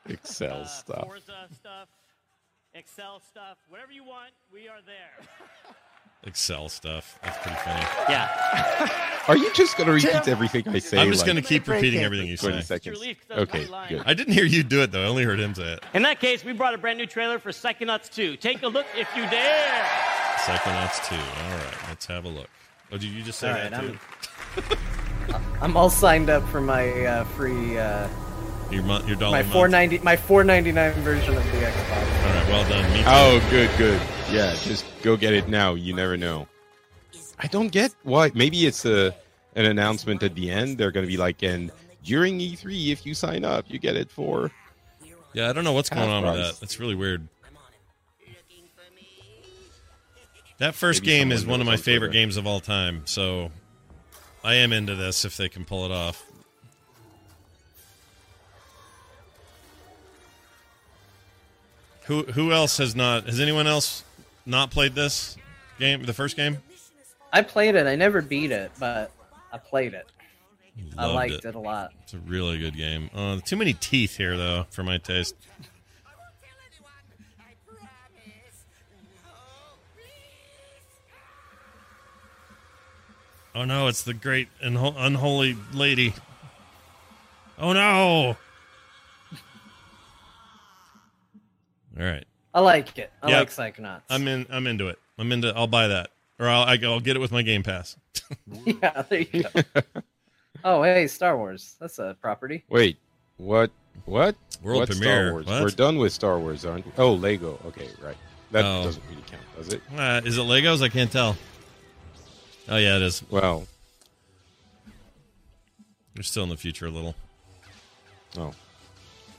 Excel uh, stuff. Forza stuff, Excel stuff, whatever you want, we are there. Excel stuff. That's pretty funny. Yeah. Are you just gonna repeat everything I say? I'm just like, going to keep repeating everything you 20 say. seconds. relief, 'cause that's Okay, good. I didn't hear you do it though. I only heard him say it. In that case, we brought a brand new trailer for Psychonauts 2. Take a look if you dare. Psychonauts 2. All right, let's have a look. Oh, did you just say All that right, too? I'm all signed up for my uh, free uh, Your mo- your dollar My a month. 490 my 499 version of the Xbox. All right, well done. Me too. Oh, good, good. Yeah, just go get it now. You never know. I don't get why. Maybe it's a an announcement at the end. They're going to be like, and during E3, if you sign up, you get it for. Yeah, I don't know what's going Half on with that. That's really weird. That first Maybe game is one of my favorite Twitter. games of all time, so I am into this if they can pull it off. Who who else has not? Has anyone else not played this game? The first game? I played it. I never beat it, but I played it. I liked it. it. a lot. It's a really good game. Uh, too many teeth here, though, for my taste. Oh no, it's the great and unholy lady. Oh no! All right. I like it. I Yeah. like Psychonauts. I'm in. I'm into it. I'm into. I'll buy that, or I'll I'll get it with my Game Pass. yeah, there you go. oh, hey, Star Wars. That's a property. Wait, what? What? World What premiere. Star Wars? What? We're done with Star Wars, aren't we? Oh, Lego. Okay, right. That Oh. doesn't really count, does it? Uh, is it Legos? I can't tell. Oh yeah, it is. Well, You're still in the future a little. oh.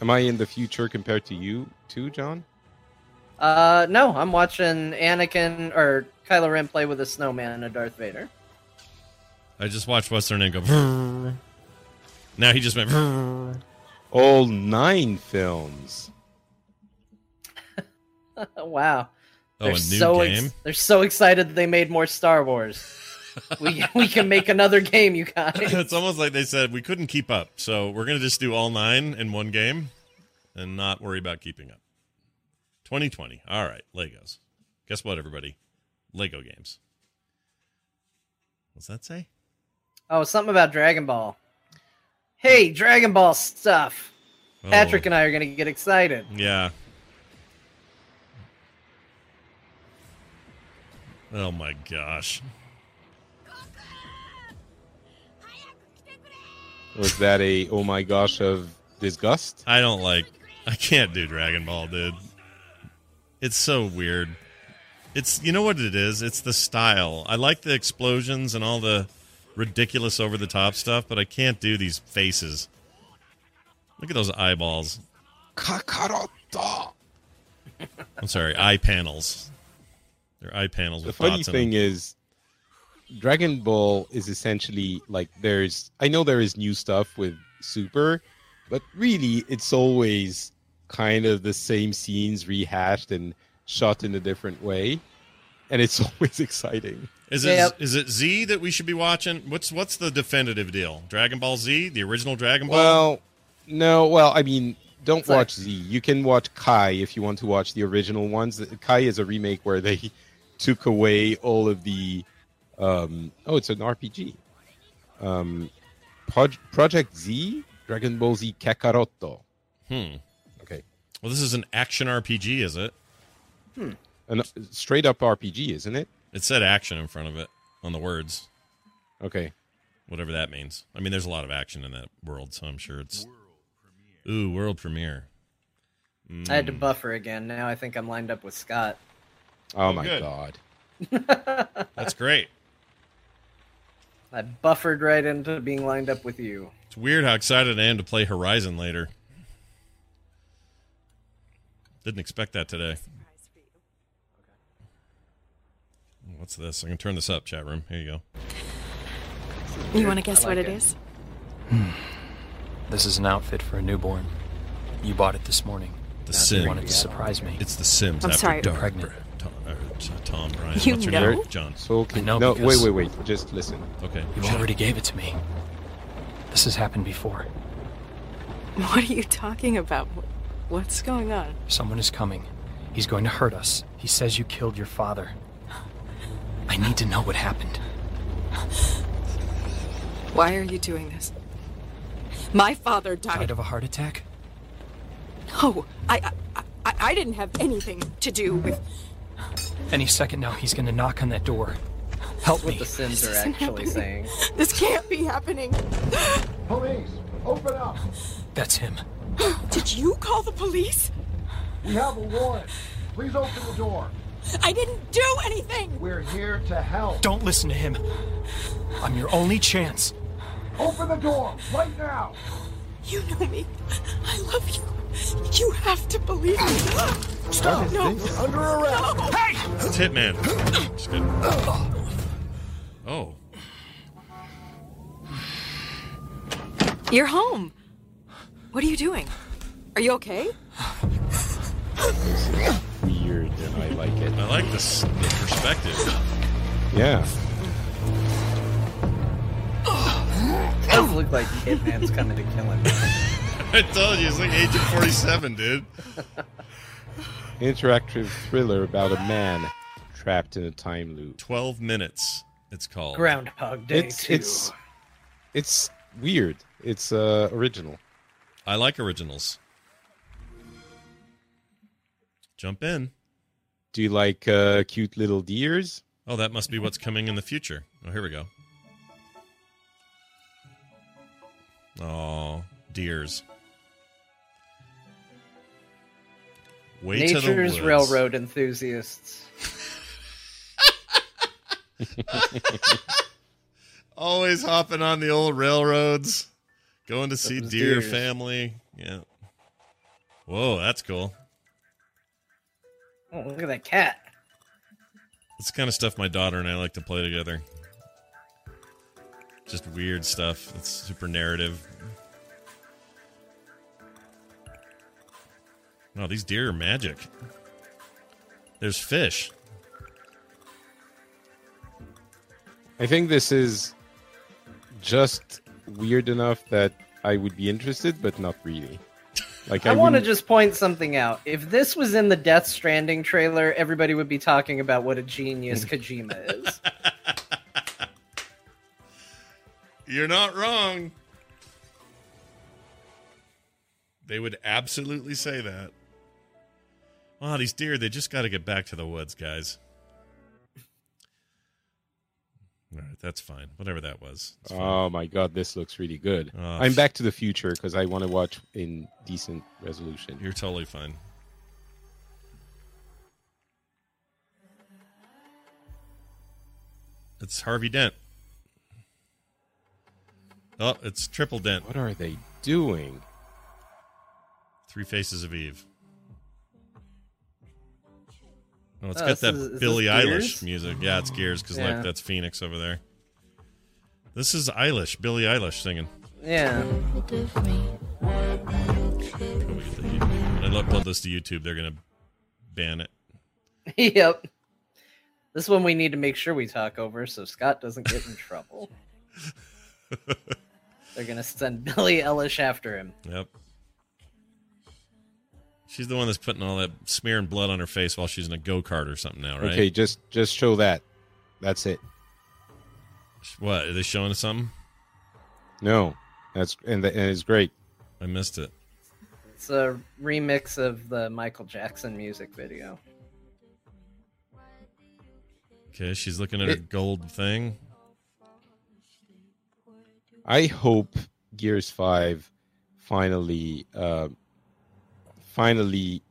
Am I in the future compared to you too, Jon? Uh, no, I'm watching Anakin or Kylo Ren play with a snowman and a Darth Vader. I just watched Western and go. "Vrrr." Now he just went. "Vrrr." All nine films. wow. Oh, they're a new so ex- game? they're so excited that they made more Star Wars. We we can make another game, you guys. it's almost like they said we couldn't keep up, so we're gonna just do all nine in one game, and not worry about keeping up. 2020. All right, Legos. Guess what, everybody? Lego games. What's that say? Oh, something about Dragon Ball. Hey, Dragon Ball stuff. Oh. Patrick Oh. and I are gonna get excited. Yeah. Oh my gosh. Was that a oh my gosh of disgust? I don't like. I can't do Dragon Ball, dude. It's so weird. It's you know what it is. It's the style. I like the explosions and all the ridiculous over the top stuff, but I can't do these faces. Look at those eyeballs. Kakaroto. I'm sorry, eye panels. They're eye panels The with funny dots in thing them. is, Dragon Ball is essentially like there's. I know there is new stuff with Super, but really it's always kind of the same scenes rehashed and shot in a different way, and it's always exciting. Is it is it Z that we should be watching? What's what's the definitive deal? Dragon Ball Z, the original Dragon Ball. Well, no. Well, I mean, don't It's like- watch Z. You can watch Kai if you want to watch the original ones. Kai is a remake where they took away all of the. Um, oh, it's an RPG. Um, Proj- Project Z, Dragon Ball Z Kakaroto. Hmm. Okay. Well, this is an action RPG, is it? Hmm. An straight up RPG, isn't it? It said action in front of it on the words. Okay. Whatever that means. I mean, there's a lot of action in that world, so I'm sure it's. Ooh, world premiere. I had to Mm. buffer again. Now I think I'm lined up with Scott. Oh, Oh, my good. god. That's great. I buffered right into being lined up with you. It's weird how excited I am to play Horizon later. Didn't expect that today. What's this? I can turn this up, chat room. Here you go. You want to guess I what it it. is? Hmm. This is an outfit for a newborn. You bought it this morning. The You Sims. wanted to surprise me. It's The Sims. I'm after sorry. Dark. Pregnant. Tom, uh, Tom Ryan. You What's your know? name? John. So can, know no, because- wait, wait, wait. Just listen. Okay. You already gave it to me. This has happened before. What are you talking about? Wh- What's going on? Someone is coming. He's going to hurt us. He says you killed your father. I need to know what happened. Why are you doing this? My father Died died. of a heart attack? No, I, I, I, I didn't have anything to do with. Any second now, he's going to knock on that door. Help What me. the Sims are isn't actually saying. This can't be happening. Police, open up. That's him. Did you call the police? We have a warrant. Please open the door. I didn't do anything. We're here to help. Don't listen to him. I'm your only chance. Open the door right now. You know me. I love you. You have to believe me. Stop. No. Under arrest. No. Hey! It's Hitman. Just kidding. Oh. You're home. What are you doing? Are you okay? Weird, and I like it. I like this the perspective. Yeah. does look like Hitman's coming to kill him. I told you, it's like Agent 47, dude. Interactive thriller about a man trapped in a time loop. 12 minutes, it's called. Groundhog Day. It's too. it's it's weird. It's uh original. I like originals. Jump in. Do you like uh cute little deers? Oh, that must be what's coming in the future. Oh, here we go. Oh, deers. Way Nature's railroad enthusiasts. Always hopping on the old railroads, going to see deer deers. family. Yeah. Whoa, that's cool. Oh, look at that cat. It's the kind of stuff my daughter and I like to play together. Just weird stuff. It's super narrative. No, these deer are magic. There's fish. I think this is just weird enough that I would be interested, but not really. Like I, I, want to just point something out. If this was in the Death Stranding trailer, everybody would be talking about what a genius Kojima is. You're not wrong. They would absolutely say that. Wow, these deer, they just got to get back to the woods, guys. All right, that's fine. Whatever that was. Oh my god, this looks really good. Oh, I'm back to the future because I want to watch in decent resolution. You're totally fine. It's Harvey Dent. Oh, it's Triple Dent. What are they doing? Three Faces of Eve. Oh, it's Oh, got that is- Billie Eilish music. Yeah, it's Gears because Yeah. like that's Phoenix over there. This is Eilish, Billie Eilish singing. Yeah. When I upload this to YouTube, they're gonna ban it. yep. This one we need to make sure we talk over so Scott doesn't get in trouble. They're gonna send Billie Eilish after him. Yep. She's the one that's putting all that smearing blood on her face while she's in a go kart or something now, right? Okay, just just show that. That's it. What are they showing us something? No, that's and, the, and it's great. I missed it. It's a remix of the Michael Jackson music video. Okay, she's looking at her It- gold thing. I hope Gears Five finally uh, finally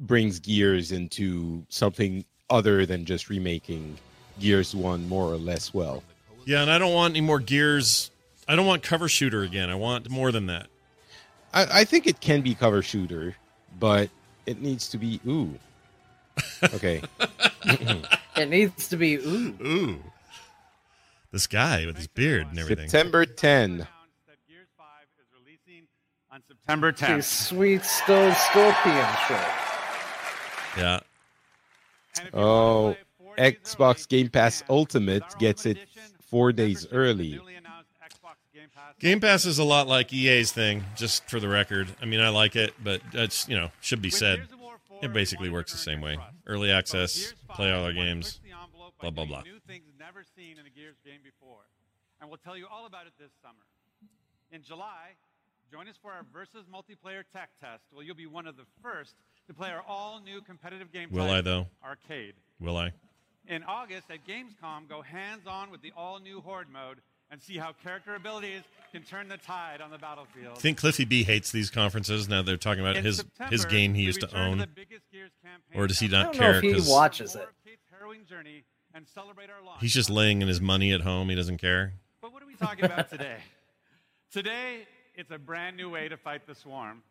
brings Gears into something other than just remaking Gears One more or less well. Yeah, and I don't want any more gears. I don't want cover shooter again. I want more than that. I, I think it can be cover shooter, but it needs to be ooh. Okay. It needs to be ooh. Ooh. This guy with his beard and everything. September 10. On September Two 10th. sweet stone scorpion shit. Yeah. Oh, Xbox Game Pass Ultimate gets it four days early. Game Pass is a lot like EA's thing, just for the record. I mean, I like it, but it's, you know, should be said. It basically works the same way. Early access, play all our games, blah, blah, blah. New things never seen in a Gears game before. And we'll tell you all about it this summer. In July, join us for our Versus multiplayer tech test, Well, you'll be one of the first to play our all new competitive game Will I, though? Arcade. Will I? In August at Gamescom, go hands on with the all new Horde mode and see how character abilities can turn the tide on the battlefield. I think Cliffy B hates these conferences now. They're talking about In his September, his game he used to return to own, the biggest Gears campaign or does he I not don't know care? if he 'cause watches it. journey and celebrate our launch. He's just laying in his money at home. He doesn't care. But what are we talking about today? Today, it's a brand new way to fight the swarm.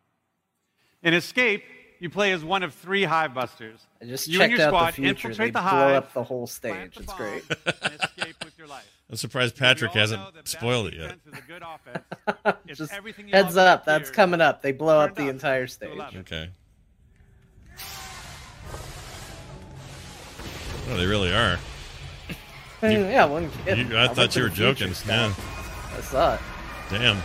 In Escape, you play as one of three hive busters. I just you and checked your out squad the future. infiltrate They the blow hive, up the whole stage. It's great. and escape with your life. I'm surprised Patrick hasn't spoiled it yet. Is a good offense. Just everything heads up, that's Gears. coming up. They blow up the up entire stage. Okay. Oh, they really are. yeah, one kid. You, I, went thought you were joking. stuff. Yeah. I saw it. Damn.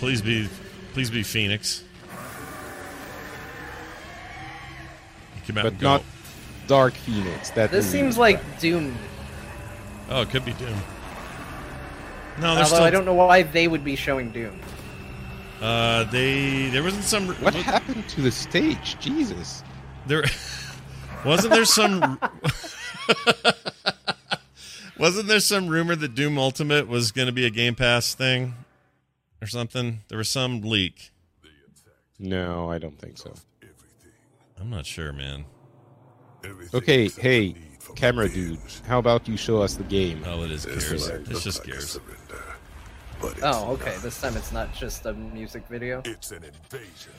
Please be, please be Phoenix. You come out but and go. not Dark Phoenix. That This seems like Doom. Oh, it could be Doom. No, Although still. I don't know why they would be showing Doom. Uh, they there wasn't some. What happened to the stage? Jesus. There wasn't there some. wasn't there some rumor that Doom Ultimate was going to be a Game Pass thing, or something? There was some leak. No, I don't think so. I'm not sure, man. Okay, hey, camera dude, how about you show us the game? Oh, it is Gears. It's just Gears. Oh, okay. This time it's not just a music video. It's an invasion.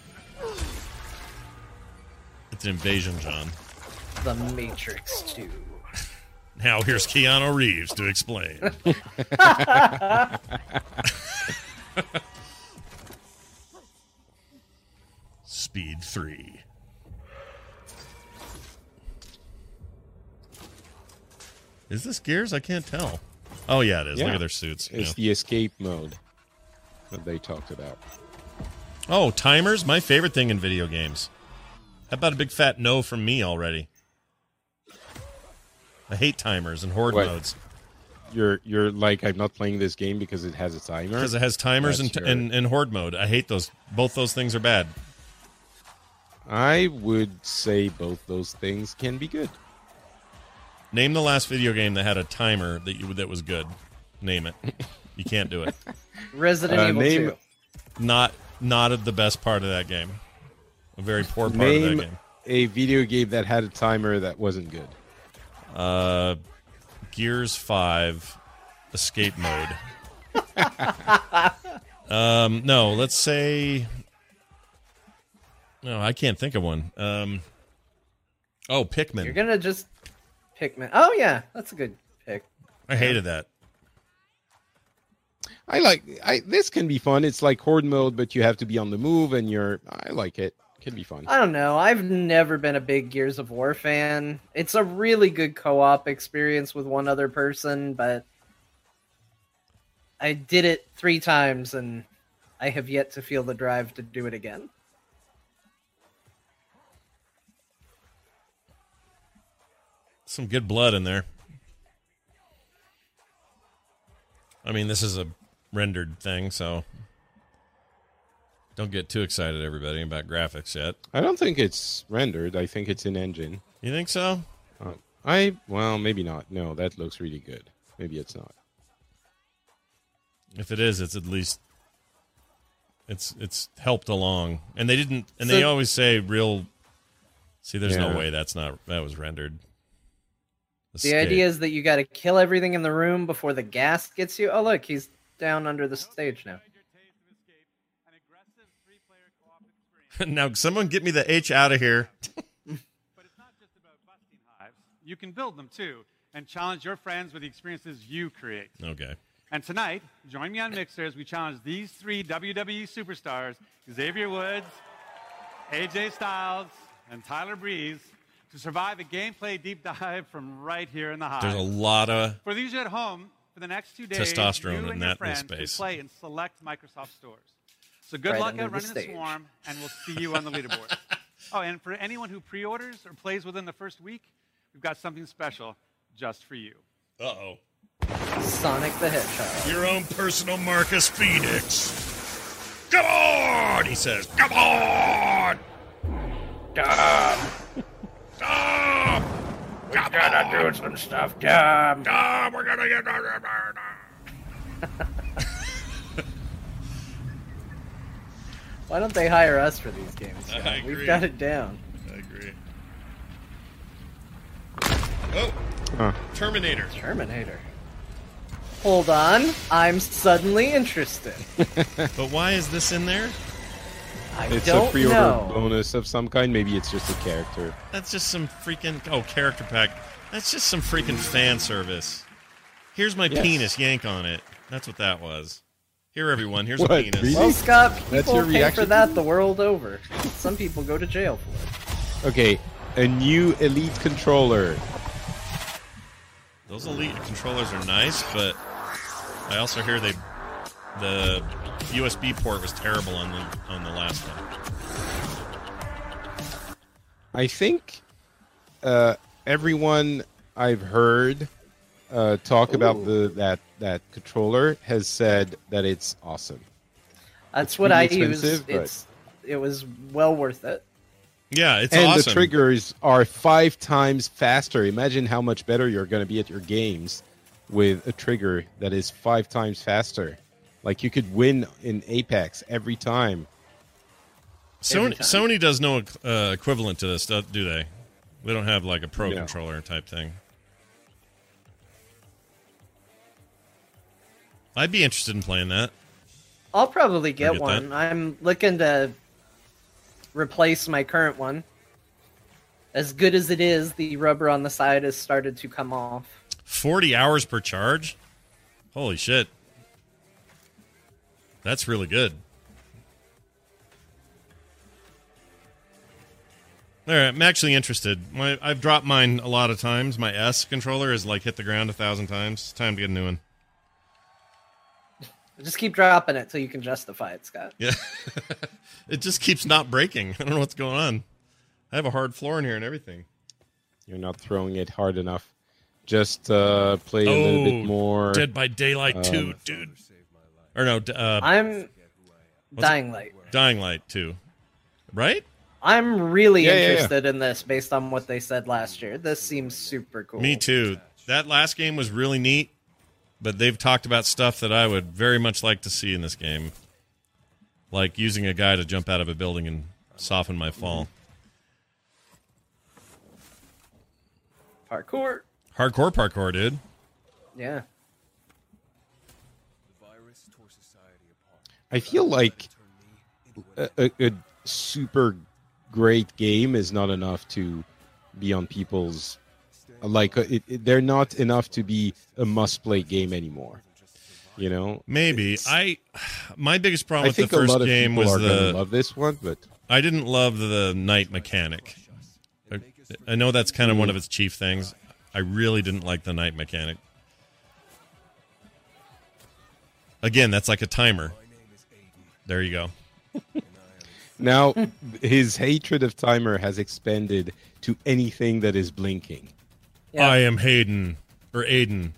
It's an invasion, Jon. The Matrix 2. Now here's Keanu Reeves to explain. Speed three. Is this Gears? I can't tell. Oh yeah, it is. Look at their suits. It's Yeah. the escape mode that they talked about. Oh, timers, my favorite thing in video games. How about a big fat no from me already? I hate timers and horde What? modes You're you're like I'm not playing this game because it has a timer. because it has timers and, your- and and horde mode. I hate those. Both those things are bad. I would say both those things can be good. Name the last video game that had a timer that you that was good. Name it. You can't do it. Resident Uh, Evil name- 2. Not not of the best part of that game. A very poor part Name of that game. a video game that had a timer that wasn't good. Uh, Gears Five, Escape Mode. um, no, let's say. No, I can't think of one. Um, oh, Pikmin. You're gonna just pick me. Oh yeah, that's a good pick. I hated that. I like I this can be fun. It's like horde mode, but you have to be on the move and you're I like it. Can be fun. I don't know. I've never been a big Gears of War fan. It's a really good co-op experience with one other person, but I did it three times and I have yet to feel the drive to do it again. Some good blood in there. I mean, this is a rendered thing, so don't get too excited, everybody, about graphics yet. I don't think it's rendered. I think it's in engine. You think so? Uh, I well, maybe not. No, that looks really good. Maybe it's not. If it is, it's at least it's it's helped along. And they didn't and they always say real See, there's no way that's not that was rendered. The idea is that you got to kill everything in the room before the gas gets you. Oh look, he's down under the stage now. now someone get me the H out of here. But it's not just about busting hives. You can build them too and challenge your friends with the experiences you create. Okay. And tonight, join me on Mixer as we challenge these three WWE superstars Xavier Woods, AJ Styles, and Tyler Breeze to survive a gameplay deep dive from right here in the Hive. There's a lot of For these at home, for the next two days, Testosterone you in and your that friends space. can play in select Microsoft stores. So good Right luck under out the running the swarm, and we'll see you on the leaderboard. oh, and for anyone who pre-orders or plays within the first week, we've got something special just for you. Uh oh. Sonic the Hedgehog. Your own personal Marcus Phoenix. Come on, he says. Come on. Come. Come. We gotta do some stuff, Dom. Dom, we're gonna get. Why don't they hire us for these games? I Jon? agree. We've got it down. I agree. Oh, Huh. Terminator. Terminator. Hold on, I'm suddenly interested. But why is this in there? I It's don't a pre-order know. bonus of some kind. Maybe it's just a character. That's just some freaking oh character pack. That's just some freaking fan service. Here's my Yes. penis. Yank on it. That's what that was. Here, everyone. Here's What, a penis. really? Well, Scott, That's people your pay reaction? for that the world over. Some people go to jail for it. Okay, a new Elite controller. Those elite controllers are nice, but I also hear they the USB port was terrible on the on the last one. I think uh, everyone I've heard uh, talk about the that that controller has said that it's awesome. That's It's what I use. It's it was well worth it. Yeah, it's and awesome. the triggers are five times faster. Imagine how much better you're going to be at your games with a trigger that is five times faster. Like you could win in Apex every time. Sony, Every time. Sony does no uh, equivalent to this, do do they? They don't have like a pro No. controller type thing. I'd be interested in playing that. I'll probably get, get one. I'm looking to replace my current one. As good as it is, the rubber on the side has started to come off. 40 hours per charge? Holy shit. That's really good. All right, I'm actually interested. My, I've dropped mine a lot of times. My S controller has like hit the ground a thousand times. It's time to get a new one. Just keep dropping it till you can justify it, Scott. Yeah. it just keeps not breaking. I don't know what's going on. I have a hard floor in here and everything. You're not throwing it hard enough. Just uh, play a little bit Oh, more. Dead by Daylight um, 2, dude. Or no, uh, I'm what's it? Dying Light. Dying Light 2. Right? I'm really Yeah, yeah, yeah. interested in this based on what they said last year. This seems super cool. Me too. That last game was really neat, but they've talked about stuff that I would very much like to see in this game. Like using a guy to jump out of a building and soften my fall. Parkour. Hardcore parkour, dude. Yeah. I feel like a, a, a super great game is not enough to be on people's like uh, it, it- they're not enough to be a must-play game anymore. You know, Maybe I. My biggest problem I with the first game was the love this one, but I didn't love the night mechanic. I, I know that's kind of one of its chief things. I really didn't like the night mechanic. Again, that's like a timer. There you go. now his hatred of timer has expanded to anything that is blinking. I am Hayden or Aiden,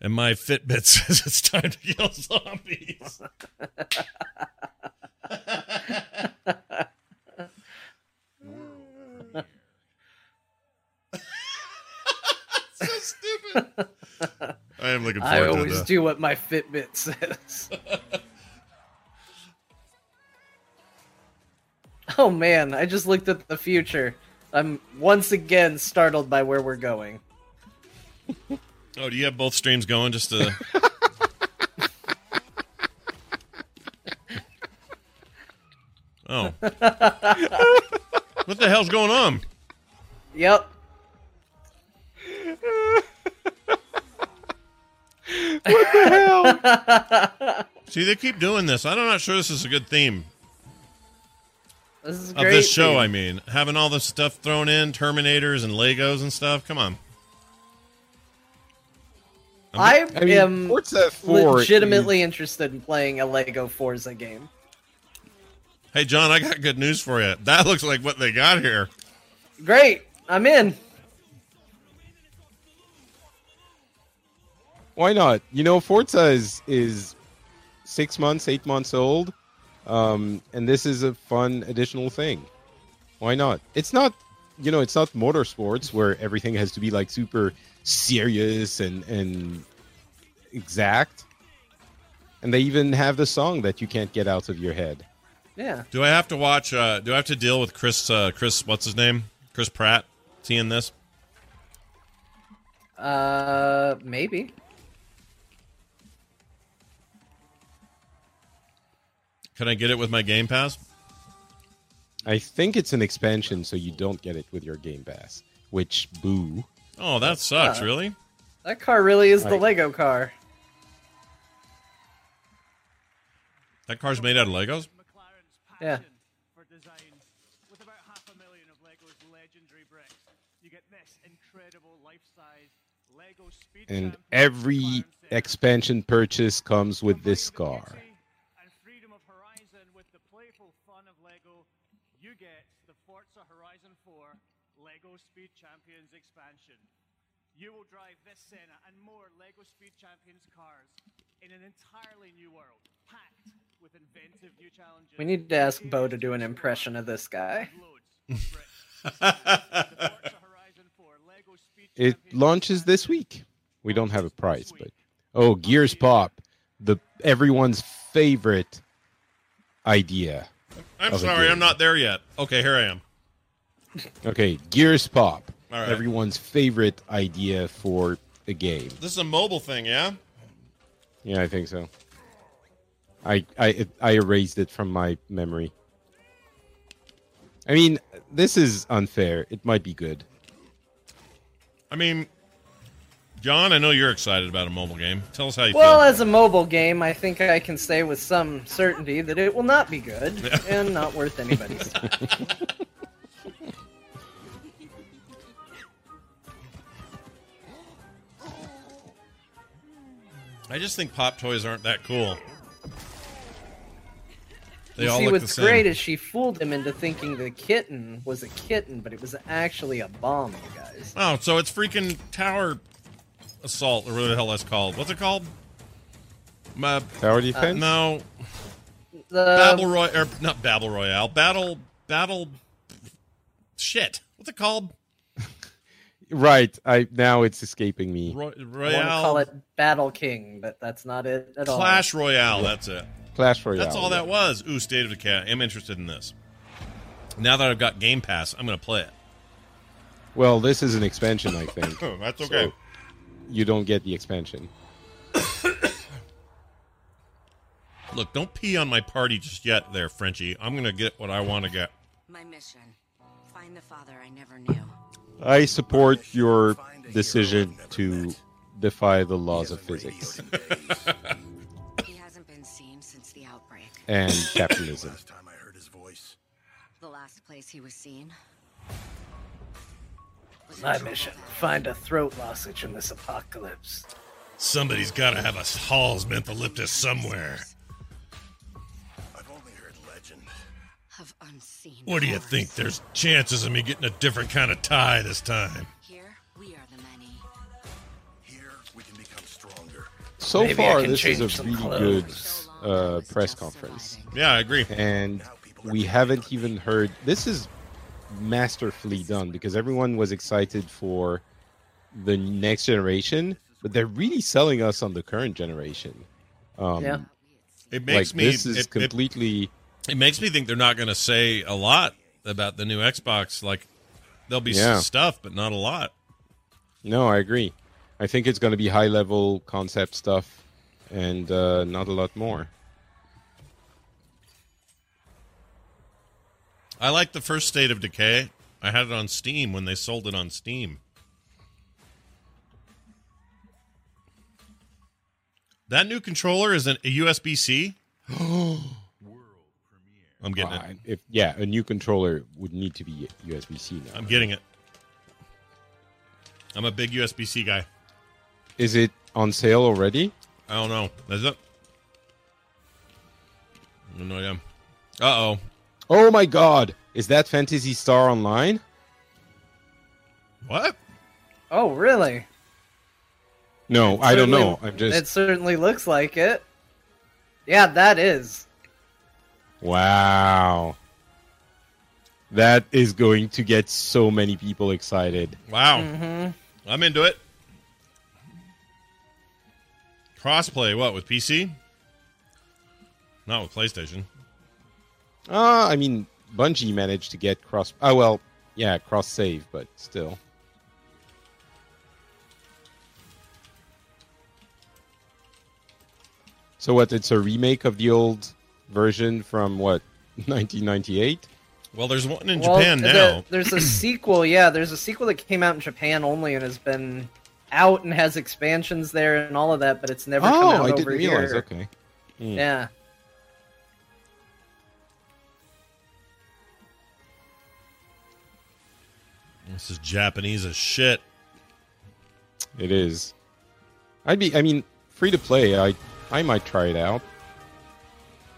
and my Fitbit says it's time to kill zombies. so stupid. I am looking forward I to always the- do what my Fitbit says. oh man, I just looked at the future. I'm once again startled by where we're going. Oh, do you have both streams going just to? oh, what the hell's going on? Yep. What the hell? See, they keep doing this. I'm not sure this is a good theme This is of this show. theme. I mean, having all this stuff thrown in, Terminators and Legos and stuff. Come on. I, I mean, am Forza 4 legitimately interested in playing a Lego Forza game. Hey, Jon, I got good news for you. That looks like what they got here. Great, I'm in. Why not? You know, Forza is is six months, eight months old, um, and this is a fun additional thing. Why not? It's not you know, it's not motorsports where everything has to be like super serious and and exact. And they even have the song that you can't get out of your head. Yeah. Do I have to watch? Uh, do I have to deal with Chris? Uh, Chris, what's his name? Chris Pratt. Seeing this? Uh, maybe. Can I get it with my Game Pass? I think it's an expansion, so you don't get it with your Game Pass. Which boo. Oh, that sucks. Uh, really? That car really is the Lego car. That car's made out of Legos. Yeah. for design. With about half a million of Lego's legendary bricks, you get this incredible life-size Lego Speed And every expansion purchase comes with this car. and Freedom of Horizon with the playful fun of Lego. You get the Forza Horizon 4 Lego Speed Champions expansion. You will drive this Senna and more Lego Speed Champions cars in an entirely new world, packed with inventive new challenges. We need to ask Bo to do an impression of this guy. It launches this week. We don't have a price, but oh, Gears Pop, the everyone's favorite idea. I'm sorry. I'm not there yet. Okay, here I am. Okay, Gears Pop, All right. everyone's favorite idea for a game. This is a mobile thing, yeah? Yeah, I think so. I I I erased it from my memory. I mean, this is unfair. It might be good. I mean, Jon, I know you're excited about a mobile game. Tell us how you Well, feel. Well, as a mobile game, I think I can say with some certainty that it will not be good and not worth anybody's time. I just think pop toys aren't that cool. They You all see, look what's the same. great is she fooled him into thinking the kitten was a kitten, but it was actually a bomb, you guys. Oh, so it's freaking tower assault or whatever the hell that's called. What's it called? My, Tower defense? no, The Battle Roy or not Battle Royale. Battle Battle. Shit. What's it called? Right. I now it's escaping me. Roy, I want to call it Battle King, but that's not it at all. Clash Royale. That's it. Clash Royale. That's all that was. Ooh, State of Decay. I'm interested in this. Now that I've got Game Pass, I'm going to play it. Well, this is an expansion, I think. Oh, that's okay. So you don't get the expansion. Look, don't pee on my party just yet, there, Frenchie. I'm going to get what I want to get. My mission find the father I never knew. I support your decision to defy the laws of physics and capitalism. The last place he was seen. My mission: find a throat lozenge in this apocalypse. Somebody's got to have a Hall's mentholyptus somewhere. I've only heard legend. Of unseen. What do you horrors. think? There's chances of me getting a different kind of tie this time. Here we are the many. So Maybe I far, can this is a change some really good clothes. Uh, press conference. Yeah, I agree. And we haven't even heard. This is masterfully done because everyone was excited for the next generation, but they're really selling us on the current generation. Um, Yeah. It makes like, me. This is it- it- completely. It makes me think they're not going to say a lot about the new Xbox. Like, there'll be Yeah. stuff, but not a lot. No, I agree. I think it's going to be high level concept stuff and uh, not a lot more. I like the first State of Decay. I had it on Steam when they sold it on Steam. That new controller is an, a USB C. I'm getting Uh, it. If yeah, a new controller would need to be USB C now. I'm getting it. I'm a big USB C guy. Is it on sale already? I don't know. Is it? I have No idea. Uh oh. Oh my god! Is that Phantasy Star Online? What? Oh, really? No, I don't know. I'm just It certainly looks like it. Yeah, that is. wow. That is going to get so many people excited. Wow. Mhm. I'm into it. Crossplay, what, with PC? Not with PlayStation. Uh, I mean, Bungie managed to get cross. Oh well, yeah, cross save, but still. So what? It's a remake of the old version from what 1998. Well, there's one in Well, Japan the- now. there's a sequel, yeah. There's a sequel that came out in Japan only and has been out and has expansions there and all of that, but it's never come Oh, out I over didn't realize. here. Okay. Hmm. Yeah. This is Japanese as shit. It is. I'd be. I mean, free to play. I I might try it out.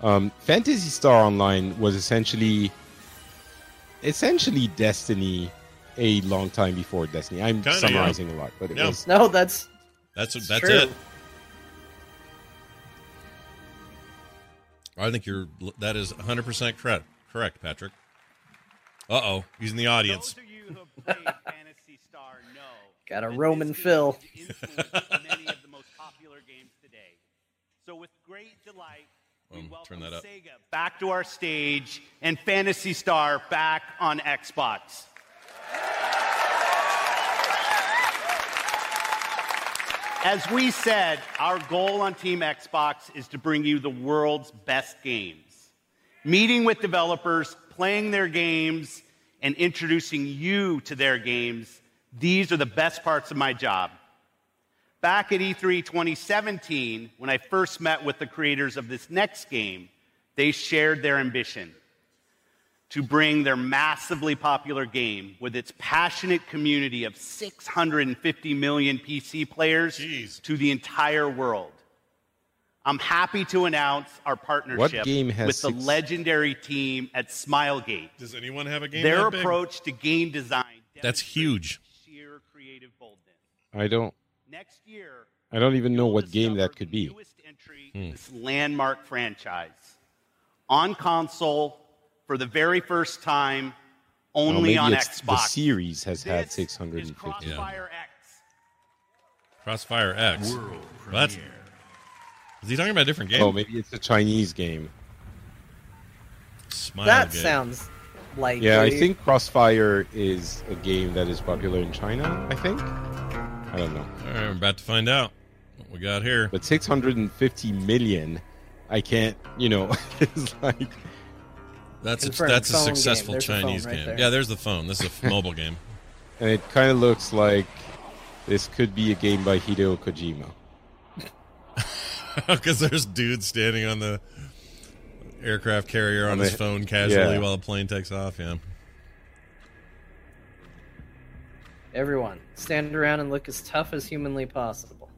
Um, Phantasy Star Online was essentially essentially Destiny a long time before Destiny. I'm Kinda, summarizing yeah. a lot, but it Yeah. was No, that's That's It's that's it. I think you're that is 100% correct. Correct, Patrick. Uh-oh, he's in the audience. got a Roman fill. many of the most popular games today. So with great delight, we Um, welcome turn that up. Sega back to our stage and Phantasy Star back on Xbox. As we said, our goal on Team Xbox is to bring you the world's best games. Meeting with developers, playing their games, and introducing you to their games, these are the best parts of my job. Back at E E3 2017, when I first met with the creators of this next game, they shared their ambition to bring their massively popular game with its passionate community of 650 million PC players to the entire world. I'm happy to announce our partnership game has with the legendary team at Smilegate. Does anyone have a game Their that big? approach to game design That's huge. sheer creative boldness. I don't. Next year, I don't even know what game that could be. Hmm. this landmark franchise on console for the very first time, Well, only maybe on it's The Xbox. series has had 650. Crossfire X. Crossfire X. What? Is he talking about a different game? Oh, maybe it's a Chinese game. Smile that game. sounds like Yeah, I think Crossfire is a game that is popular in China. I think. I don't know. All right, we're about to find out what we got here. But 650 million, I can't. You know, it's like That's a, that's a phone game. successful There's the phone Chinese right game. there. Yeah, there's the phone. This is a mobile game. and it kind of looks like this could be a game by Hideo Kojima. Because there's dudes standing on the aircraft carrier on, On his the- phone casually yeah. while the plane takes off. Yeah. Everyone, stand around and look as tough as humanly possible.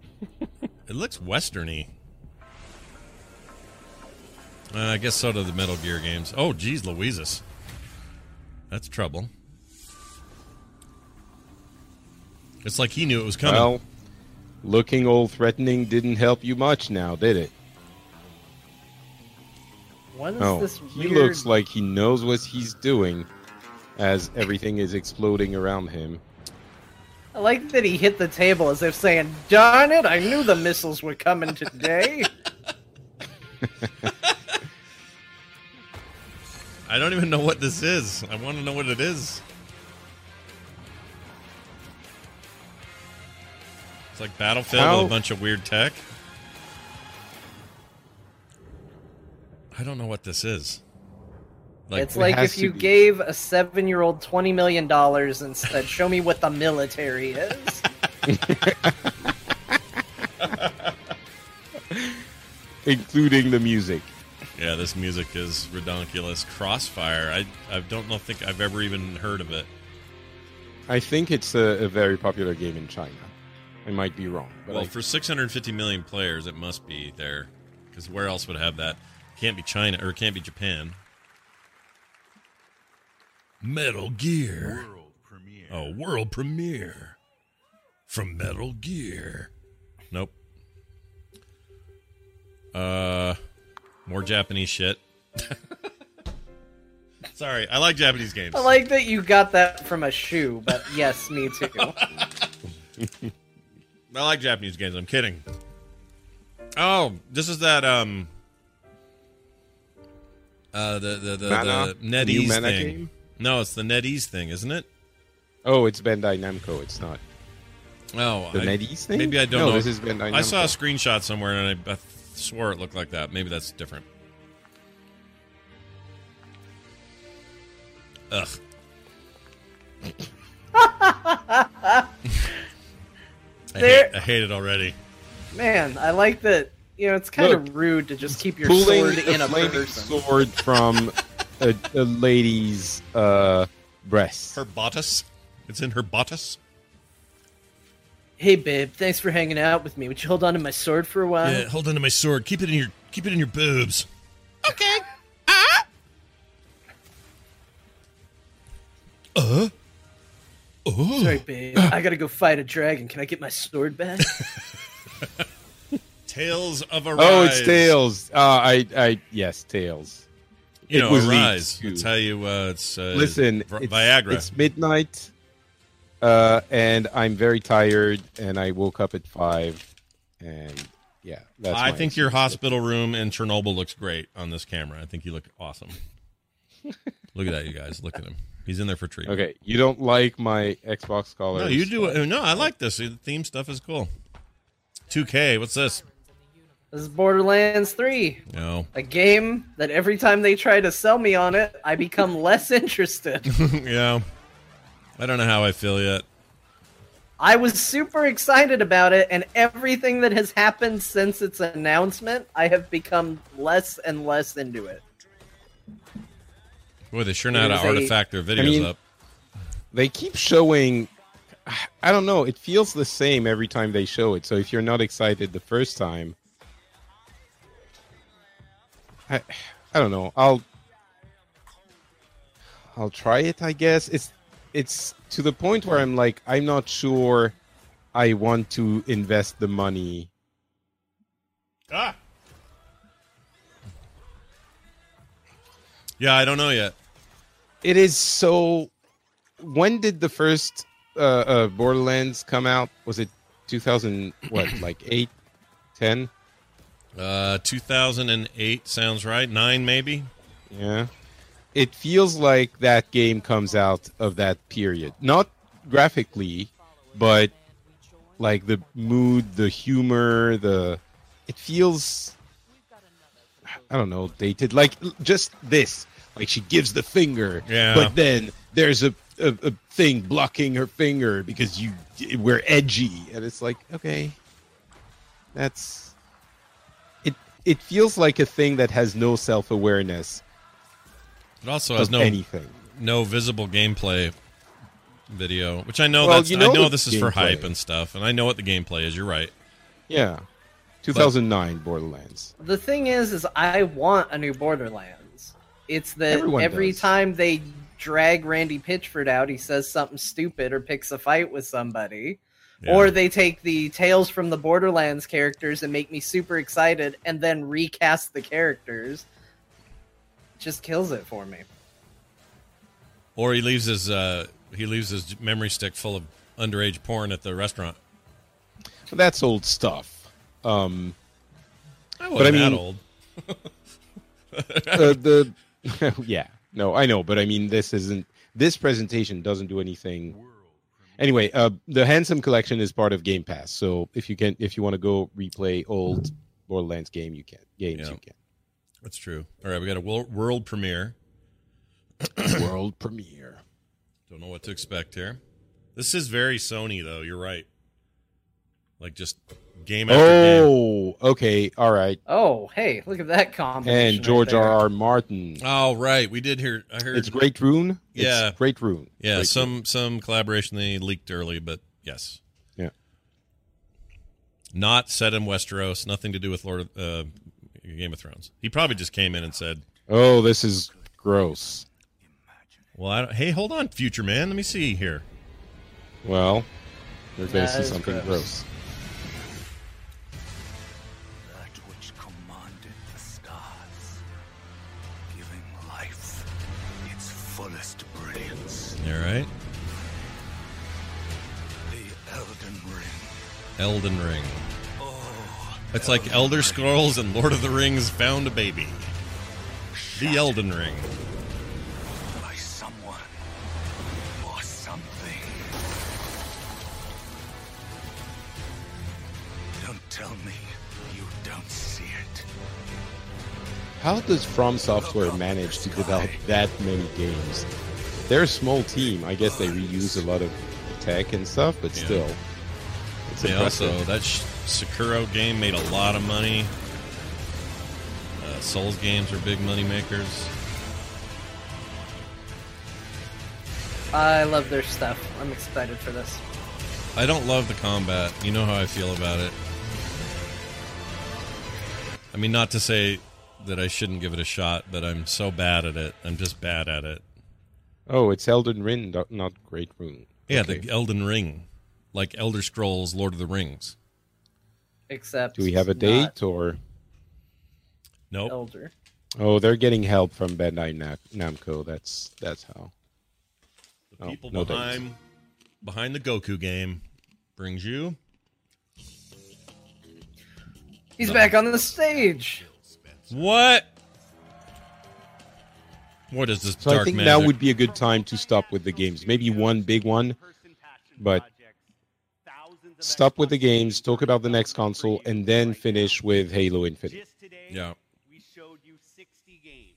It looks westerny. Uh, I guess so do the Metal Gear games. Oh, geez, Louises. That's trouble. It's like he knew it was coming. Well, looking old threatening didn't help you much now, did it? What is No, this he looks like he knows what he's doing as everything is exploding around him. I like that he hit the table as if saying, "Darn it! I knew the missiles were coming today." I don't even know what this is. I want to know what it is. It's like Battlefield How- with a bunch of weird tech. I don't know what this is. it's like if you gave a seven-year-old twenty million dollars and said, uh, "Show me what the military is." including the music. Yeah, this music is redonkulous. Crossfire. I I don't know think I've ever even heard of it. I think it's a, a very popular game in China. I might be wrong, but well, I, for 650 million players, it must be there. Because where else would have that? Can't be China or it can't be Japan. Metal Gear. World premiere. Oh, world premiere from Metal Gear. Nope. Uh, more Japanese shit. Sorry, I like Japanese games. I like that you got that from a shoe, but yes, me too. I like Japanese games. I'm kidding. Oh, this is that um uh the the the, Mana? the NetEase thing. game? No, it's the NetEase thing, isn't it? Oh, it's Bandai Namco. It's not. Oh, The I- NetEase thing? Maybe I don't No, know. this is Bandai I saw a screenshot somewhere and I, I swore it looked like that. Maybe that's different. Ugh. I There- hate, I hate it already. Man, I like that. You know, it's kind of rude to just keep your sword in a a person. sword from a, a lady's uh, breast. Her bodice. It's in her bodice. Hey, babe, thanks for hanging out with me. Would you hold on to my sword for a while? Yeah, hold on to my sword. Keep it in your keep it in your boobs. Okay. Uh. Oh. Sorry, babe. I gotta go fight a dragon. Can I get my sword back? Tales of Arise. Oh, it's Tales. Uh, I, I, yes, Tales. You It know, was leaked, Arise. too. That's how you. Uh, it's uh, Listen, Vi- it's, Viagra. It's midnight, uh, and I'm very tired, and I woke up at five, and yeah, that's. I think your excuse. hospital room in Chernobyl looks great on this camera. I think you look awesome. look at that, you guys. Look at him. He's in there for treatment. Okay, you don't like my Xbox colors? No, you do. No, I like this. The theme stuff is cool. 2K. What's this? This is Borderlands 3. No. A game that every time they try to sell me on it, I become less interested. yeah. I don't know how I feel yet. I was super excited about it, and everything that has happened since its announcement, I have become less and less into it. Boy, they sure know how to It is a- artifact their videos I mean, up. They keep showing. I don't know. It feels the same every time they show it. So if you're not excited the first time, I, I don't know. I'll, I'll try it. I guess it's, it's to the point where I'm like, I'm not sure. I want to invest the money. Ah. Yeah, I don't know yet. It is so. When did the first uh, uh, Borderlands come out? Was it 2000? What, like eight, ten? Uh, 2008 sounds right. Nine, maybe. Yeah. It feels like that game comes out of that period. Not graphically, but like the mood, the humor, the. It feels. I don't know, dated. Like just this. Like she gives the finger, Yeah. but then there's a, a, a thing blocking her finger because you we're edgy, and it's like okay, that's it. It feels like a thing that has no self awareness. It also has no anything. no visible gameplay video, which I know Well, that's you know I know this is for gameplay. hype and stuff, and I know what the gameplay is. You're right. Yeah, 2009 Borderlands. The thing is, is I want a new Borderlands. It's that Everyone every does. time they drag Randy Pitchford out, he says something stupid or picks a fight with somebody. Yeah. Or they take the Tales from the Borderlands characters and make me super excited and then recast the characters. Just kills it for me. Or he leaves his uh, he leaves his memory stick full of underage porn at the restaurant. But that's old stuff. Um, I but I wasn't that old. uh, the yeah, no, I know, but I mean, this isn't. This presentation doesn't do anything. Anyway, uh, the Handsome Collection is part of Game Pass, so if you can, if you want to go replay old Borderlands game, you can. Games, Yeah. you can. That's true. All right, we got a world, world premiere. World premiere. Don't know what to expect here. This is very Sony, though. You're right. Like just game after game. Oh, okay, all right. Oh, hey, look at that combination. And George there. R. R. Martin. Oh, right. We did hear. I heard It's Great Rune. It's Yeah. Great Rune. Yeah, Great some some collaboration they leaked early, but yes, Yeah. not set in Westeros. Nothing to do with Lord of, uh, Game of Thrones. He probably just came in and said, "Oh, this is gross." Well, hey, hold on, future man. Let me see here. Well, you're going to see something gross. gross. All right. The Elden Ring. Elden Ring. It's like Elder Scrolls and Lord of the Rings found a baby. The Elden Ring. By someone or something. Don't tell me you don't see it. How does From Software manage to develop that many games? They're a small team. I guess they reuse a lot of tech and stuff, but Yeah. still, it's They impressive. also that Sh- Sekiro game made a lot of money. Uh, Souls games are big money makers. I love their stuff. I'm excited for this. I don't love the combat. You know how I feel about it. I mean, not to say that I shouldn't give it a shot, but I'm so bad at it. I'm just bad at it. Oh, it's Elden Ring, not- not Great Rune. Yeah, Okay. the Elden Ring, like Elder Scrolls, Lord of the Rings. Except Do we have a date or? Nope. Elder. Oh, they're getting help from Bandai Na- Namco. That's that's how. The Oh, people no dates. behind behind the Goku game brings you. He's back on the stage. What? What is this So dark I think magic? now would be a good time to stop with the games. Maybe one big one, but stop with the games, talk about the next console, and then finish with Halo Infinite. Yeah. We showed you 60 games.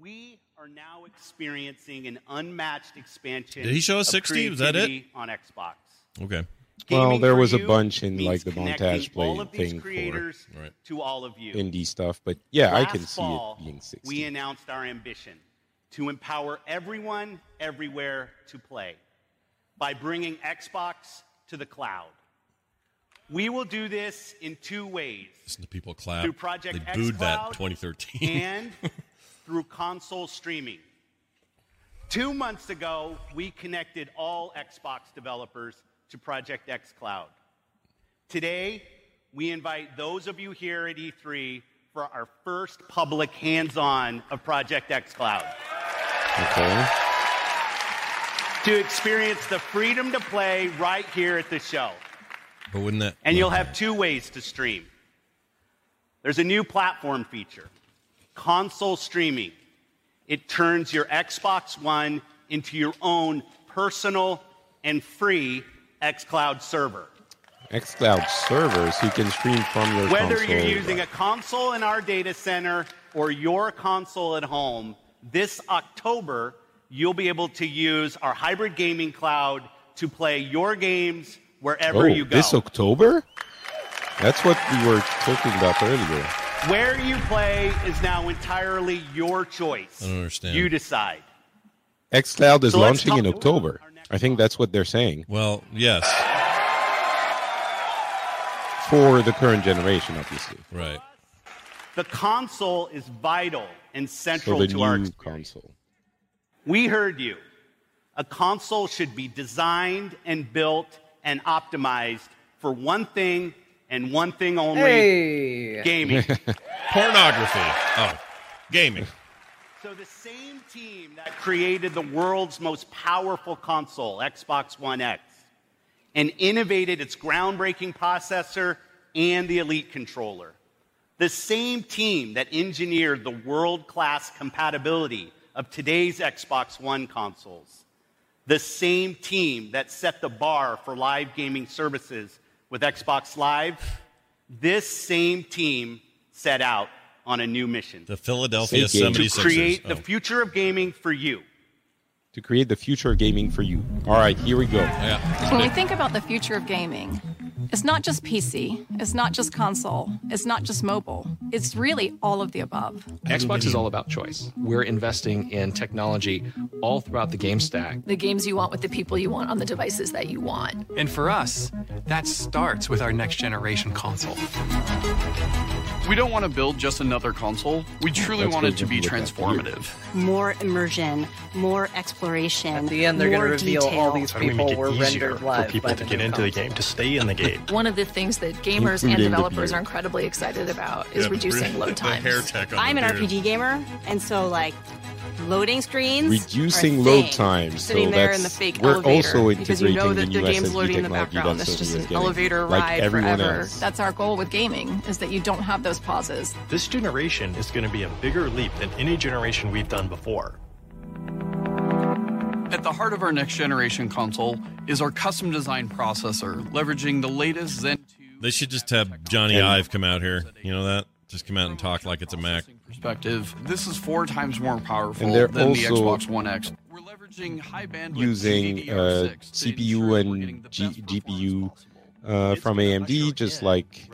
We are now experiencing an unmatched expansion. Did he show us 60? Was that it? On Xbox. Okay. Well, there was a bunch in like the montage play all of these thing for creators to all of you. indie stuff, but yeah, I can see fall, it being 60. We announced our ambition to empower everyone everywhere to play by bringing Xbox to the cloud. We will do this in two ways. Listen to people clap. Through Project they booed that xCloud 2013. and through console streaming. Two months ago, we connected all Xbox developers to Project X Cloud. Today, we invite those of you here at E3 for our first public hands on of Project X Cloud Okay. To experience the freedom to play right here at the show. but wouldn't that? And you'll have two ways to stream. There's a new platform feature console streaming. It turns your Xbox One into your own personal and free xCloud server. XCloud servers, you can stream from your Whether console. you're using a console in our data center or your console at home, this October, you'll be able to use our hybrid gaming cloud to play your games wherever oh, you go. this October? That's what we were talking about earlier. Where you play is now entirely your choice. I don't understand. You decide. XCloud is So launching in October. I think that's what they're saying. Well, yes. For the current generation, obviously. Right. The console is vital and So central the to our new experience. console. We heard you. A console should be designed and built and optimized for one thing and one thing only Hey. gaming. Pornography. Oh, gaming. So the same team that created the world's most powerful console, Xbox One X, and innovated its groundbreaking processor and the Elite controller. The same team that engineered the world-class compatibility of today's Xbox One consoles. The same team that set the bar for live gaming services with Xbox Live. This same team set out on a new mission The Philadelphia Say game. to 76ers. create the Oh. future of gaming for you. To create the future of gaming for you. All right, here we go. Yeah. When we think about the future of gaming, it's not just PC, it's not just console, it's not just mobile. It's really all of the above. Xbox is all about choice. We're investing in technology all throughout the game stack. The games you want with the people you want on the devices that you want. And for us, that starts with our next generation console. We don't want to build just another console. We truly That's want it to be transformative. more immersion, more exploration. At the end, they're going to more reveal detail. all these How we people make it were easier rendered for live people by to the get new into the game, to stay in the game? One of the things that gamers and developers are incredibly excited about is the reducing beard- load the times. hair tech on I'm the an beard. RPG gamer, and so like Loading screens. are a reducing load thing. times. Sitting so there that's, in the fake we're elevator also because you know integrating that the the new game's SSD loading in the background. that It's just an getting, elevator like ride everyone forever. else. That's our goal with gaming is that you don't have those pauses. This generation is going to be a bigger leap than any generation we've done before. At the heart of our next generation console is our custom designed processor, leveraging the latest Zen 2. They should just have Johnny Ive come out here. You know that? Just come out and talk like it's a Mac. Perspective. This is four times more powerful And they're than the Xbox One X. We're leveraging high bandwidth using uh, CPU and G- GPU uh, from AMD, just like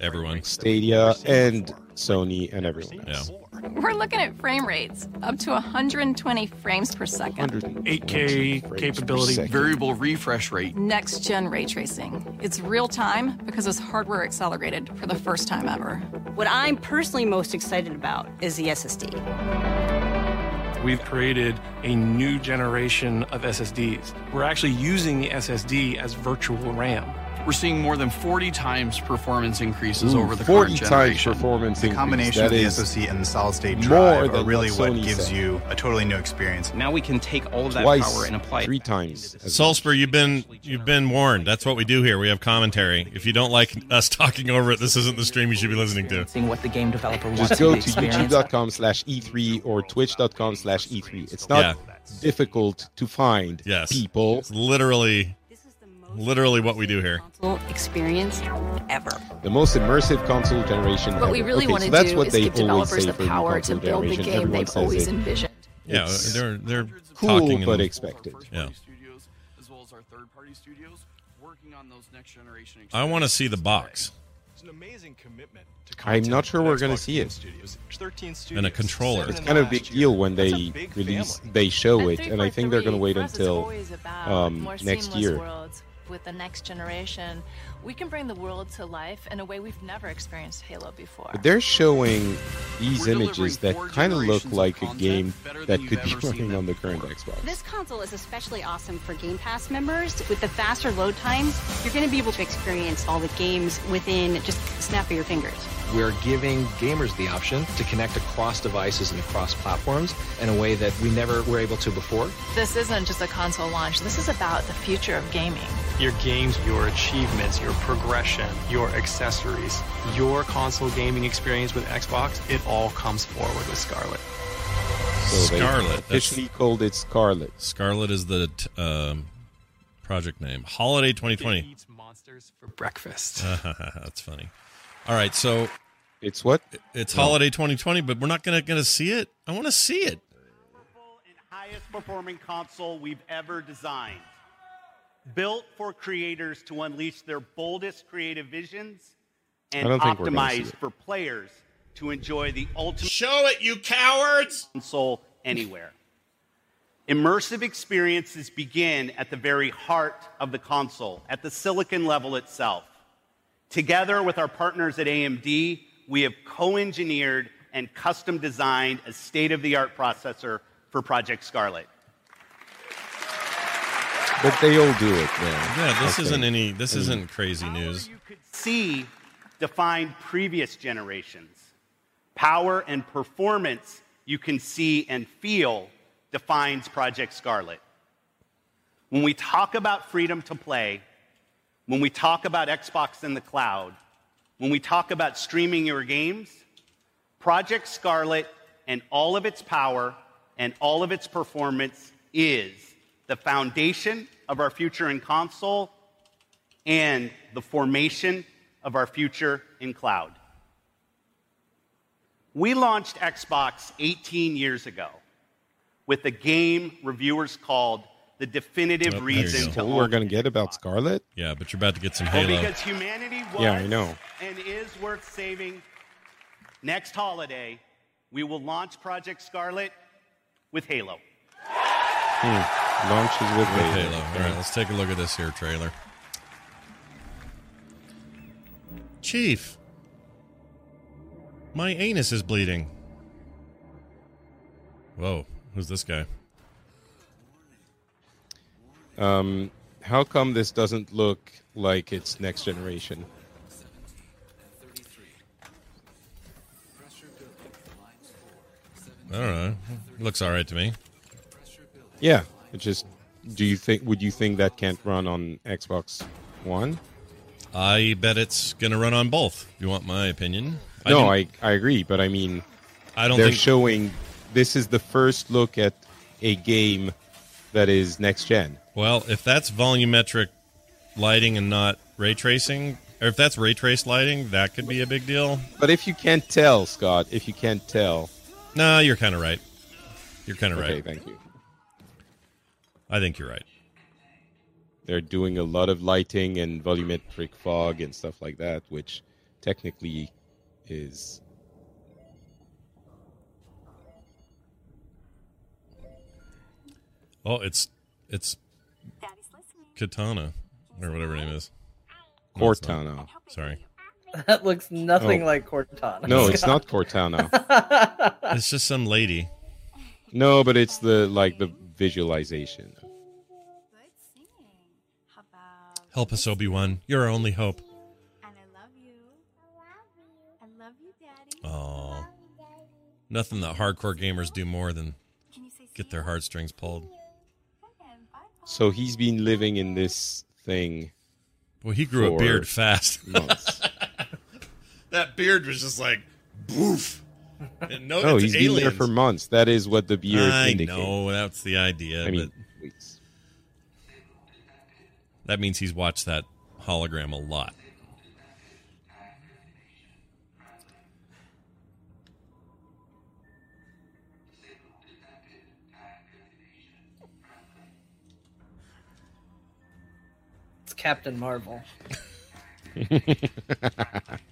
everyone, Stadia and Sony and everyone else. We're looking at frame rates up to 120 frames per second. 8K capability, variable refresh rate. Next gen ray tracing. It's real time because it's hardware accelerated for the first time ever. What I'm personally most excited about is the SSD. We've created a new generation of SSDs. We're actually using the SSD as virtual RAM. We're seeing more than 40 times performance increases Ooh, over the 40 current times generation. performance The combination of the SoC and the solid state drive are really what what Sony gives said. you a totally new experience. Now we can take all of that Twice, power and apply it. three it. times. as Sulzberg, you've been you've been warned. That's what we do here. We have commentary. If you don't like us talking over it, this isn't the stream you should be listening to. Seeing what the game developer wants Just go to to youtube.com slash e3 or twitch.com slash e3. It's not Yeah. difficult to find Yes. people. It's literally literally what we do here. Console experience ever. The most immersive console generation What we ever. really okay, want so to that's do what is they give always developers say the for new power to console build the generation. game Everyone they've always it. envisioned. Yeah, It's they're they're cool talking but expected. Yeah. Studios, as well as our third party studios, working on those next generation I want to see the box It's an amazing commitment to I'm not sure we're going to see it. Studios. 13 and a controller. It's kind of a big deal when they release, family. they show At it, and I think they're going to wait for us, it's until um, next year. worlds with the next generation. We can bring the world to life in a way we've never experienced Halo before. But they're showing these We're images that kind of look generations of like a game that could be ever running on the current Xbox. This console is especially awesome for Game Pass members. With the faster load times, you're going to be able to experience all the games within just a snap of your fingers. We're giving gamers the option to connect across devices and across platforms in a way that we never were able to before. This isn't just a console launch. This is about the future of gaming. Your games, your achievements, your progression, your accessories, your console gaming experience with Xbox, it all comes forward with Scarlet. So they Scarlet. That's- officially called it Scarlet. Scarlet is the t- um, project name. Holiday 2020. eats monsters for breakfast. That's funny. All right, so it's what? It's No. holiday 2020, but we're not gonna gonna see it. I want to see it. highest performing console we've ever designed. Built for creators to unleash their boldest creative visions and I don't think we're gonna see optimized for players to enjoy the ultimate Show it, you cowards! console anywhere. Immersive experiences begin at the very heart of the console, at the silicon level itself. Together with our partners at AMD, we have co engineered and custom designed a state of the art processor for Project Scarlet. But they all do it, man. Yeah, this Okay. isn't any. This I mean, isn't crazy news. C defined previous generations. Power and performance you can see and feel defines Project Scarlet. When we talk about freedom to play, when we talk about Xbox in the cloud, when we talk about streaming your games, Project Scarlet and all of its power and all of its performance is the foundation of our future in console and the formation of our future in cloud. We launched Xbox 18 years ago with a game reviewers called the definitive Oh, reason go. to own we're going to get about Scarlet? Yeah, but you're about to get some well, Halo. because humanity was Yeah, I know. and is worth saving. Next holiday, we will launch Project Scarlet with Halo. Hmm. Launches with With Halo. Halo. All right, let's take a look at this here trailer. Chief, my anus is bleeding. Whoa, who's this guy? Um, how come this doesn't look like it's next generation? I don't know. Looks all right to me. Yeah, it just. Do you think? Would you think that can't run on Xbox One? I bet it's going to run on both. You want my opinion? no, I I agree, but I mean, I don't They're think- showing this is the first look at a game that is next gen. Well, if that's volumetric lighting and not ray tracing, or if that's ray trace lighting, that could be a big deal. But if you can't tell, Scott, if you can't tell, No, you're kind of right. You're kind of right. Okay, right. thank you. I think you're right. they're doing a lot of lighting and volumetric fog and stuff like that, which technically is Oh, it's it's Katana or whatever her name is. Cortana. Sorry. That looks nothing Oh. like Cortana. No, it's not Cortana. It's just some lady. no, but it's the like the visualization. Help us, Obi Wan. You're our only hope. Oh, nothing that hardcore gamers do more than get their heartstrings pulled. So he's been living in this thing. Well, he grew a beard fast. that beard was just like, boof. And no, No, it's he's been there for months. That is what the beard I indicates. know that's the idea. I mean, but that means he's watched that hologram a lot. It's Captain Marvel.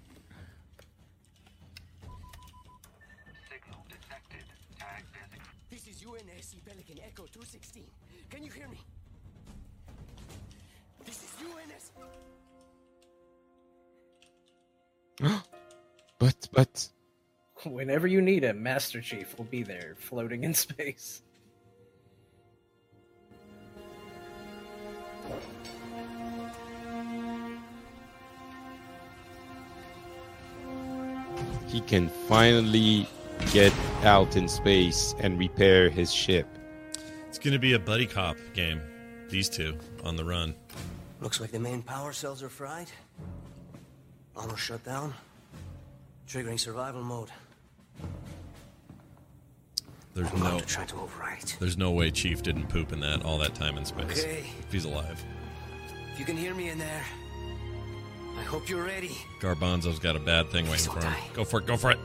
but but Whenever you need him, Master Chief will be there, floating in space. he can finally get out in space and repair his ship. It's going to be a buddy cop game. These two on the run. Looks like the main power cells are fried. Armor shut down. Triggering survival mode. There's I'm no. going to try to overwrite. There's no way Chief didn't poop in that all that time in space. Okay. If he's alive. If you can hear me in there, I hope you're ready. Garbanzo's got a bad thing waiting for him. Go for it. Go for it.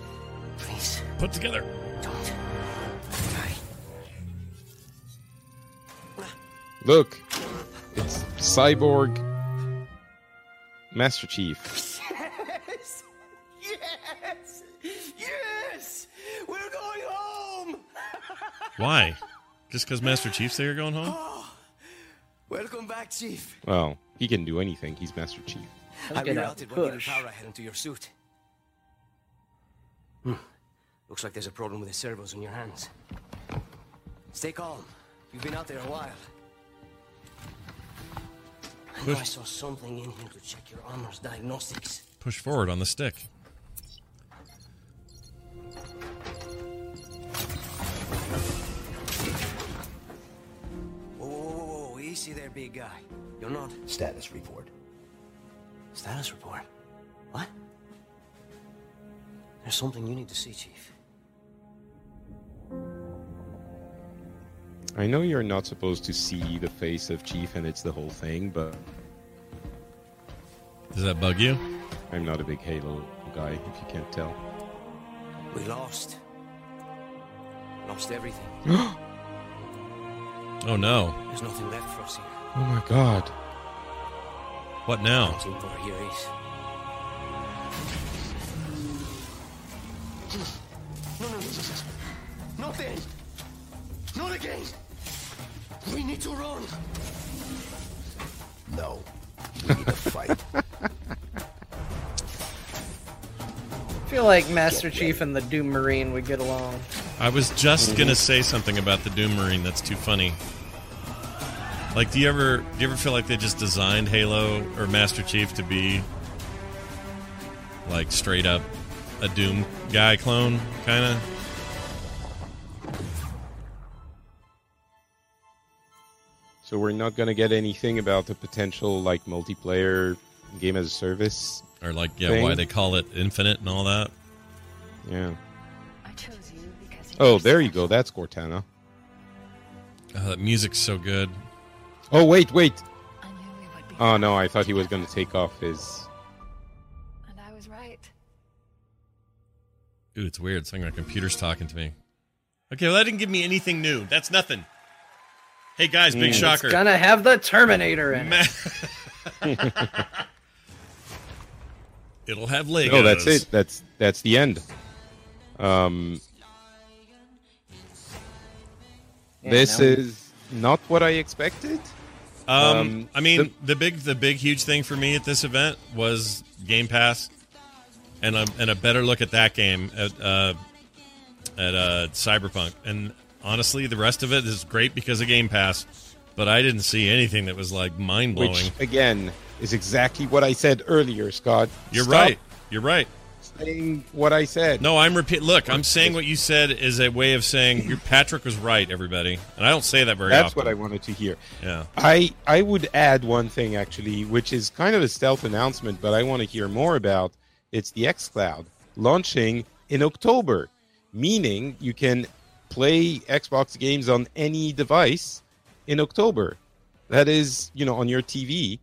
Please. Put together. Don't. Look, it's Cyborg Master Chief. Why? Just because Master Chief's there, you're going home? Oh, Welcome back, Chief. Well, he can do anything. He's Master Chief. I get out rerouted the what needed push. power I had into your suit. Hmm. Looks like there's a problem with the servos in your hands. Stay calm. You've been out there a while. I know I saw something in here to check your armor's diagnostics. Push forward on the stick. Easy there, big guy. You're not. Status report. Status report. What? There's something you need to see, Chief. I know you're not supposed to see the face of Chief and it's the whole thing, but Does that bug you? I'm not a big Halo guy, if you can't tell. We lost. Lost everything. Oh no. There's nothing left for us here. Oh my god. What now? Team for here is. No, no, no. Not then. Not again. We need to run. No. We need to fight. I feel like Master Chief and the Doom Marine would get along. I was just mm-hmm. gonna say something about the Doom Marine. That's too funny. Like, do you ever do you ever feel like they just designed Halo or Master Chief to be like straight up a Doom guy clone, kind of? So we're not going to get anything about the potential like multiplayer game as a service, or like yeah, thing. why they call it infinite and all that. Yeah. Oh, there you go. That's Cortana. Oh, that music's so good. Oh wait, wait. Oh no, I thought he was gonna take off his. And I was right. Ooh, it's weird. It's like my computer's talking to me. Okay, well that didn't give me anything new. That's nothing. Hey guys, big Mm. shocker. It's gonna have the Terminator in it. It'll have Legos. No, that's it. That's that's the end. Um, Yeah, this now- is not what I expected. Um, I mean, the- the, big, the big, huge thing for me at this event was Game Pass, and a and a better look at that game at uh, at uh, Cyberpunk. And honestly, the rest of it is great because of Game Pass, but I didn't see anything that was like mind blowing. again is exactly what I said earlier, Scott. You're Stop right. You're right. Saying what I said. No, I'm repeat. Look, I'm saying what you said is a way of saying your Patrick was right. Everybody, and I don't say that very often. That's often. what I wanted to hear. Yeah. I I would add one thing actually, which is kind of a stealth announcement, but I want to hear more about. It's the XCloud launching in October, meaning you can play Xbox games on any device in October. That is, you know, on your TV.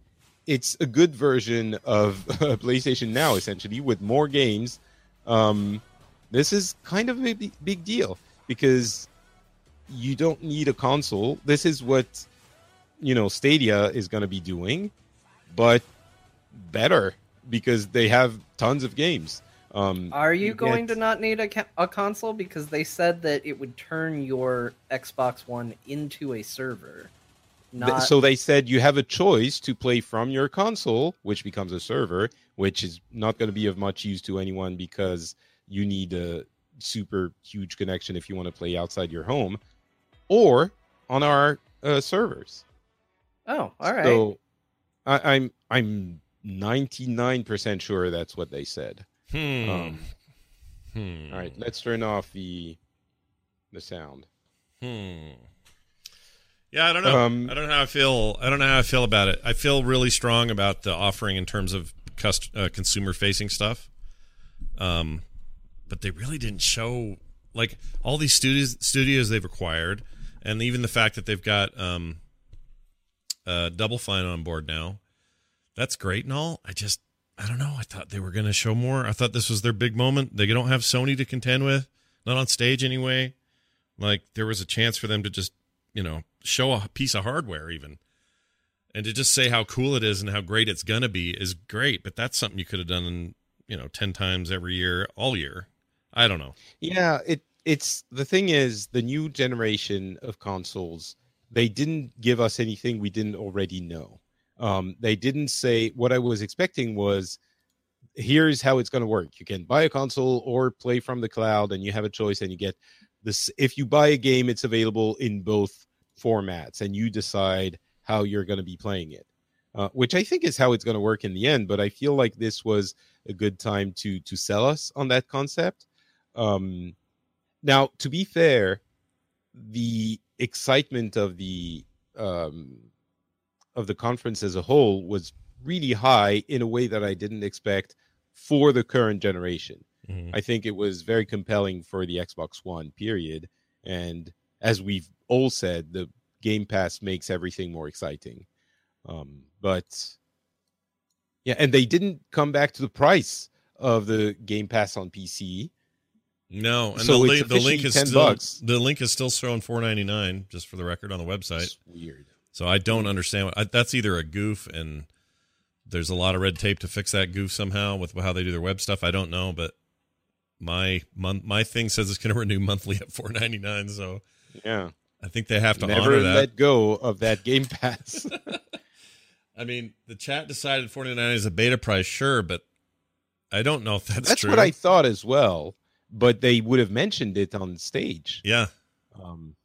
It's a good version of PlayStation Now, essentially, with more games. Um, this is kind of a big, big deal because you don't need a console. This is what you know Stadia is going to be doing, but better because they have tons of games. Um, Are you going get- to not need a, ca- a console because they said that it would turn your Xbox One into a server? Th- Not so they said you have a choice to play from your console, which becomes a server, which is not going to be of much use to anyone because you need a super huge connection if you want to play outside your home, or on our uh, servers. Oh, all right. So I, I'm I'm ninety nine percent sure that's what they said. Hmm. Um, Hmm. All right, let's turn off the the sound. Hmm. Yeah, I don't know. Um, I don't know how I feel. I don't know how I feel about it. I feel really strong about the offering in terms of cust- uh, consumer facing stuff. Um, but they really didn't show like all these studios studios they've acquired, and even the fact that they've got um, uh, Double Fine on board now. That's great and all. I just I don't know. I thought they were going to show more. I thought this was their big moment. They don't have Sony to contend with, not on stage anyway. Like there was a chance for them to just, you know, show a piece of hardware even. And to just say how cool it is and how great it's to be is great, but that's something you could have done, you know, 10 times every year, all year. I don't know. Yeah, it it's the thing is the new generation of consoles. They didn't give us anything we didn't already know. Um, they didn't say what I was expecting was here's how it's going to work. You can buy a console or play from the cloud, and you have a choice, and you get this. If you buy a game, it's available in both formats, and you decide how you're going to be playing it. Uh, which I think is how it's going to work in the end. But I feel like this was a good time to to sell us on that concept. Um, now, to be fair, the excitement of the um, of the conference as a whole was really high in a way that I didn't expect for the current generation. Mhm. I think it was very compelling for the Xbox One, period. And as we've all said, the Game Pass makes everything more exciting. Um, but yeah, and they didn't come back to the price of the Game Pass on PC. No, and So the, link, the link is 10 still bucks. the link is still showing four ninety nine just for the record on the website. It's weird. So I don't understand. What, I, that's either a goof, and there's a lot of red tape to fix that goof somehow with how they do their web stuff. I don't know, but my month my thing says it's going to renew monthly at four ninety nine. So Yeah. I think they have to Never honor that. let go of that Game Pass. I mean, the chat decided 49 is a beta price, sure, but I don't know if that's, That's true. what I thought as well, but they would have mentioned it on stage. Yeah. Um,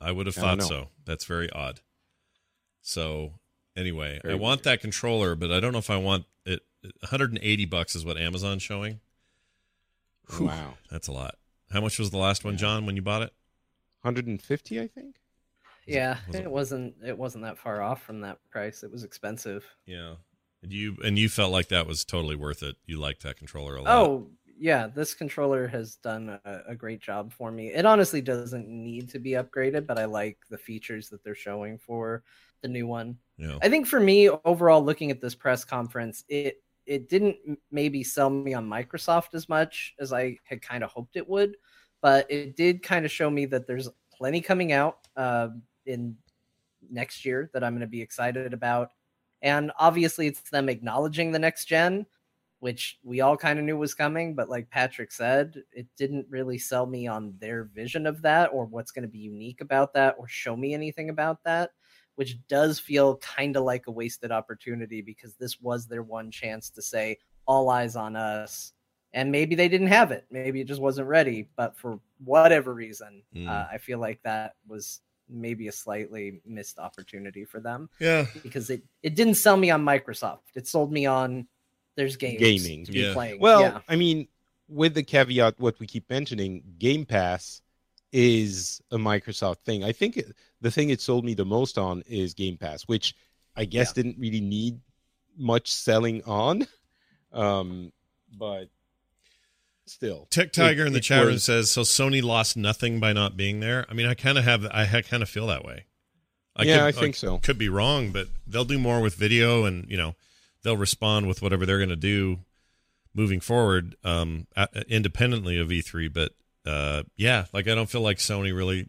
I would have I thought so. That's very odd. So anyway, Very I want that controller, but I don't know if I want it. 180 bucks is what Amazon's showing. Whew, Wow. that's a lot. How much was the last one, Jon, when you bought it? 150, I think. Yeah, was it- it wasn't it wasn't that far off from that price. It was expensive. Yeah. And you and you felt like that was totally worth it. You liked that controller a lot. Oh, yeah, this controller has done a, a great job for me. It honestly doesn't need to be upgraded, but I like the features that they're showing for the new one. Yeah. I think for me overall looking at this press conference, it it didn't maybe sell me on Microsoft as much as I had kind of hoped it would, but it did kind of show me that there's plenty coming out uh, in next year that I'm going to be excited about. And obviously, it's them acknowledging the next gen, which we all kind of knew was coming. But like Patrick said, it didn't really sell me on their vision of that or what's going to be unique about that or show me anything about that, which does feel kind of like a wasted opportunity because this was their one chance to say, all eyes on us. And maybe they didn't have it. Maybe it just wasn't ready. But for whatever reason, Mm. uh, I feel like that was maybe a slightly missed opportunity for them Yeah. because it, it didn't sell me on Microsoft. It sold me on there's games gaming to be playing. Well, yeah. I mean, with the caveat, what we keep mentioning, Game Pass is a Microsoft thing. I think the thing it sold me the most on is Game Pass, which I guess didn't really need much selling on. Um, but still, Tech it- Tiger in the it chat room says, "So Sony lost nothing by not being there." I mean, I kind of have, I kind of feel that way. Yeah, I think so. Could be wrong, but they'll do more with video, and you know, they'll respond with whatever they're going to do moving forward, um, independently of E3. But uh, yeah, like I don't feel like Sony really.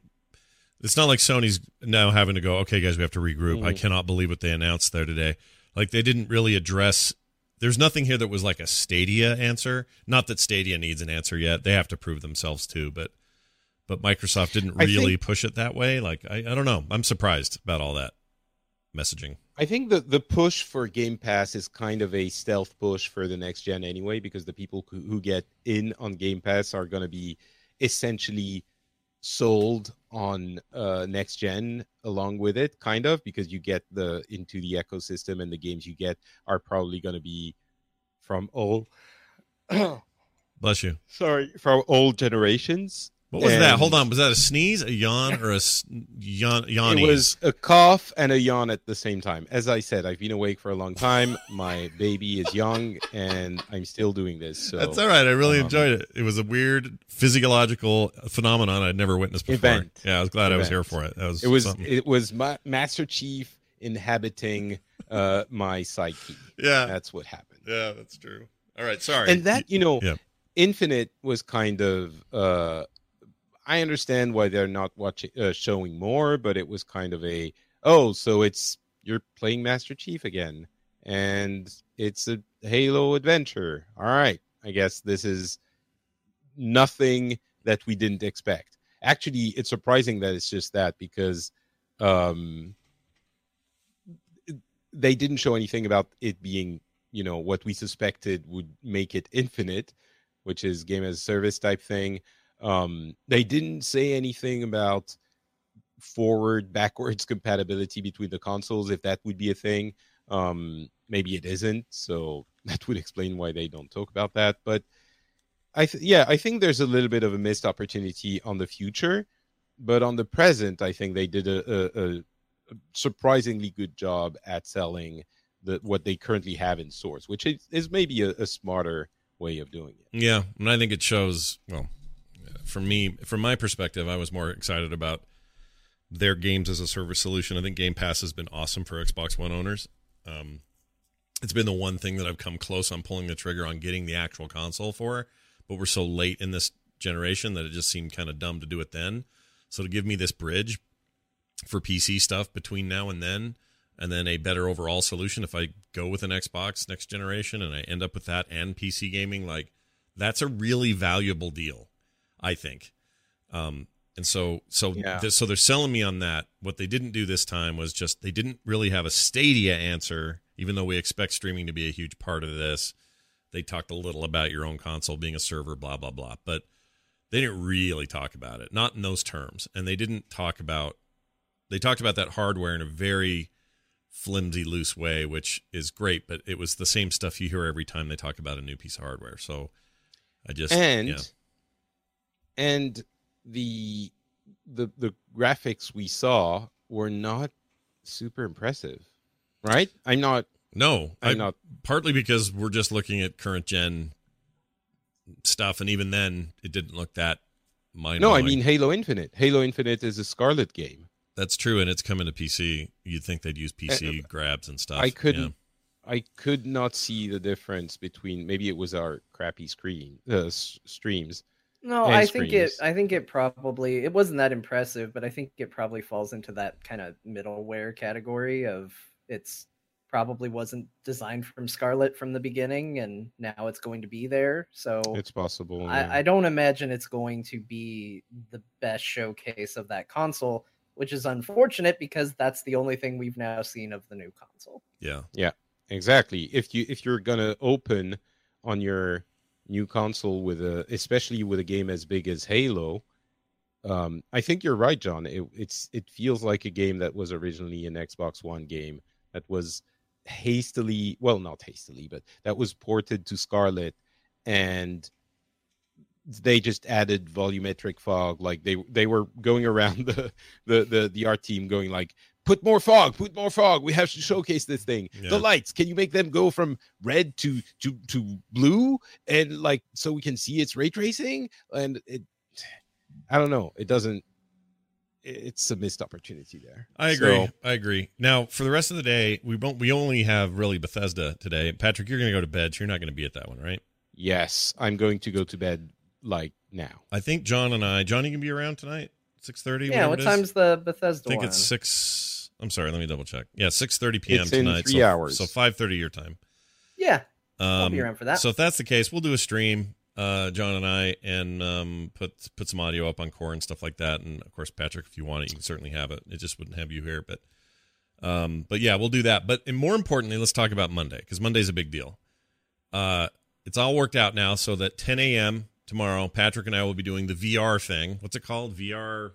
It's not like Sony's now having to go. Okay, guys, we have to regroup. I Mhm. cannot believe what they announced there today. Like they didn't really address. There's nothing here that was like a Stadia answer. Not that Stadia needs an answer yet. They have to prove themselves too. But but Microsoft didn't really think- push it that way. Like I, I don't know. I'm surprised about all that messaging. I think the the push for Game Pass is kind of a stealth push for the next gen anyway, because the people who, who get in on Game Pass are going to be essentially sold on uh, next gen along with it, kind of, because you get the into the ecosystem and the games you get are probably going to be from all Bless you. sorry from old generations. What was that? Hold on. Was that a sneeze, a yawn, or a s- yawn? Yawnies? It was a cough and a yawn at the same time. As I said, I've been awake for a long time. My baby is young, and I'm still doing this. So That's all right. I really um, enjoyed it. It was a weird physiological phenomenon I'd never witnessed before. Event. Yeah, I was glad I was here for it. That was it was something. it was Ma- Master Chief inhabiting uh, my psyche. Yeah. that's what happened. Yeah, that's true. All right, sorry. And that you know, Yeah. Infinite was kind of. Uh, I understand why they're not watching uh, showing more, but it was kind of a oh, so it's you're playing Master Chief again, and it's a Halo adventure. All right, I guess this is nothing that we didn't expect. Actually, it's surprising that it's just that because um, they didn't show anything about it being, you know, what we suspected would make it infinite, which is game as a service type thing. Um, they didn't say anything about forward backwards compatibility between the consoles if that would be a thing um maybe it isn't so that would explain why they don't talk about that but i th- yeah i think there's a little bit of a missed opportunity on the future but on the present i think they did a, a, a surprisingly good job at selling the what they currently have in source, which is, is maybe a, a smarter way of doing it Yeah, and I think it shows. Well, for me, from my perspective, I was more excited about their games as a service solution. I think Game Pass has been awesome for Xbox One owners. Um, it's been the one thing that I've come close on pulling the trigger on getting the actual console for, but we're so late in this generation that it just seemed kind of dumb to do it then. So to give me this bridge for PC stuff between now and then, and then a better overall solution if I go with an Xbox next generation and I end up with that and PC gaming, like that's a really valuable deal, I think. Um, and so, so, Yeah. th- so they're selling me on that. What they didn't do this time was just they didn't really have a Stadia answer, even though we expect streaming to be a huge part of this. They talked a little about your own console being a server, blah blah blah, but they didn't really talk about it, not in those terms. And they didn't talk about they talked about that hardware in a very flimsy, loose way, which is great, but it was the same stuff you hear every time they talk about a new piece of hardware. So I just and yeah. And the the the graphics we saw were not super impressive, right? I'm not. No, I'm I- not. Partly because we're just looking at current gen stuff, and even then, it didn't look that mind. No, I mean Halo Infinite. Halo Infinite is a Scarlet game. that's true, and it's coming to PC. You'd think they'd use PC Uh, grabs and stuff. I couldn't. I could not see the difference between maybe it was our crappy screen uh, s- streams. No, I think it. screens. I think it probably it wasn't that impressive, but I think it probably falls into that kind of middleware category of it's probably wasn't designed from Scarlet from the beginning, and now it's going to be there. So It's possible. yeah. I, I don't imagine it's going to be the best showcase of that console, which is unfortunate because that's the only thing we've now seen of the new console. Yeah. Yeah, exactly. If you if you're gonna open on your new console with a especially with a game as big as Halo, um, I think you're right, Jon. It, it's it feels like a game that was originally an Xbox One game that was hastily well not hastily but that was ported to Scarlet and they just added volumetric fog like they they were going around the the the, the art team going like put more fog put more fog we have to showcase this thing Yeah. the lights can you make them go from red to to to blue and like so we can see its ray tracing and it i don't know it doesn't it's a missed opportunity there I agree. So- I agree. Now, for the rest of the day, we won't. We only have really Bethesda today. Patrick, you're going to go to bed, so you're not going to be at that one, right? yes i'm going to go to bed like now I think Jon and I. Johnny can be around tonight, six thirty. Yeah, what time's the Bethesda I think one? it's six. I'm sorry. Let me double check. Yeah, six thirty p.m. It's in tonight. three so, hours. So five thirty your time. Yeah, Um, I'll be around for that. So if that's the case, we'll do a stream, uh, Jon and I, and um, put put some audio up on core and stuff like that. And of course, Patrick, if you want it, you can certainly have it. It just wouldn't have you here, but um, but yeah, we'll do that. But and more importantly, let's talk about Monday because Monday's a big deal. Uh, it's all worked out now, so that 10 a.m. tomorrow, Patrick and I will be doing the VR thing. What's it called? VR.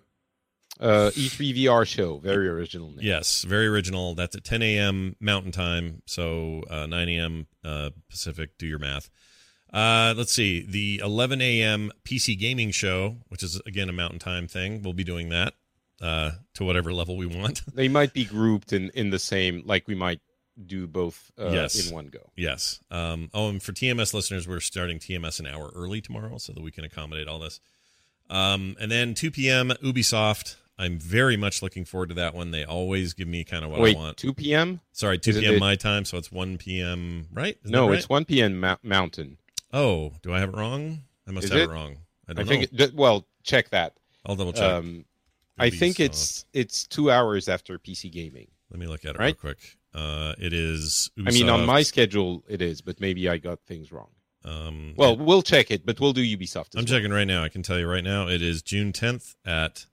Uh e3 vr show very original name. Yes, very original. That's at 10 a.m. Mountain Time, so uh, 9 a.m. Uh, Pacific. Do your math. Uh, let's see. The 11 a.m. PC Gaming Show, which is again a Mountain Time thing, we'll be doing that uh, to whatever level we want. they might be grouped in in the same like we might do both uh, yes, in one go Yes. Um, oh, and for TMS listeners, we're starting TMS an hour early tomorrow so that we can accommodate all this. Um, and then 2 p.m. Ubisoft. I'm very much looking forward to that one. They always give me kind of what Wait, I want. 2 p.m. Sorry, 2 Is p.m. my time, so it's 1 p.m. Right? Isn't no right? it's 1 p.m Mou- mountain Oh, do I have it wrong? I must Is have it? it? wrong. I I, don't think know. it, well check that I'll double check. um i think it's it's two hours after pc gaming Let me look at it right? real quick. Uh, it is. i mean on my schedule it is but maybe i got things wrong Um, well we'll check it but we'll do ubisoft as I'm well. checking right now. I can tell you right now. It is June 10th at.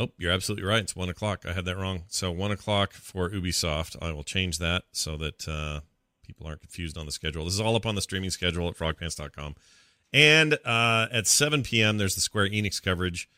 Oh, you're absolutely right. It's one o'clock. I had that wrong. So one o'clock for Ubisoft. I will change that so that uh, people aren't confused on the schedule. This is all up on the streaming schedule at frogpants.com. And uh, at 7 p.m., there's the Square Enix coverage.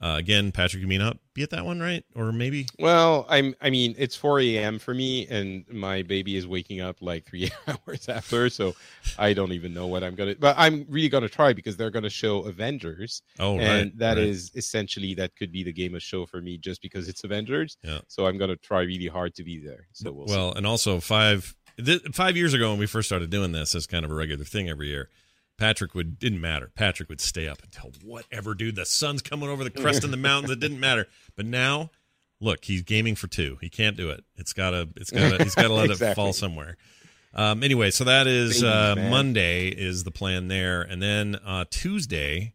Uh, again, Patrick, you may not be at that one, right? Or maybe? Well, I'm. I mean, it's 4 a.m. for me, and my baby is waking up like three hours after, so I don't even know what I'm gonna. But I'm really gonna try because they're gonna show Avengers. Oh, and right, that right. is essentially that could be the game of show for me just because it's Avengers. Yeah. So I'm gonna try really hard to be there. So we'll. well, and also five th- five years ago when we first started doing this as kind of a regular thing every year, Patrick would didn't matter. Patrick would stay up until whatever, dude. The sun's coming over the crest in the mountains. It didn't matter. But now, look, he's gaming for two. He can't do it. It's gotta. It's gotta. He's gotta let it fall somewhere. Um, anyway, so that is uh. Monday is the plan there, and then uh, Tuesday.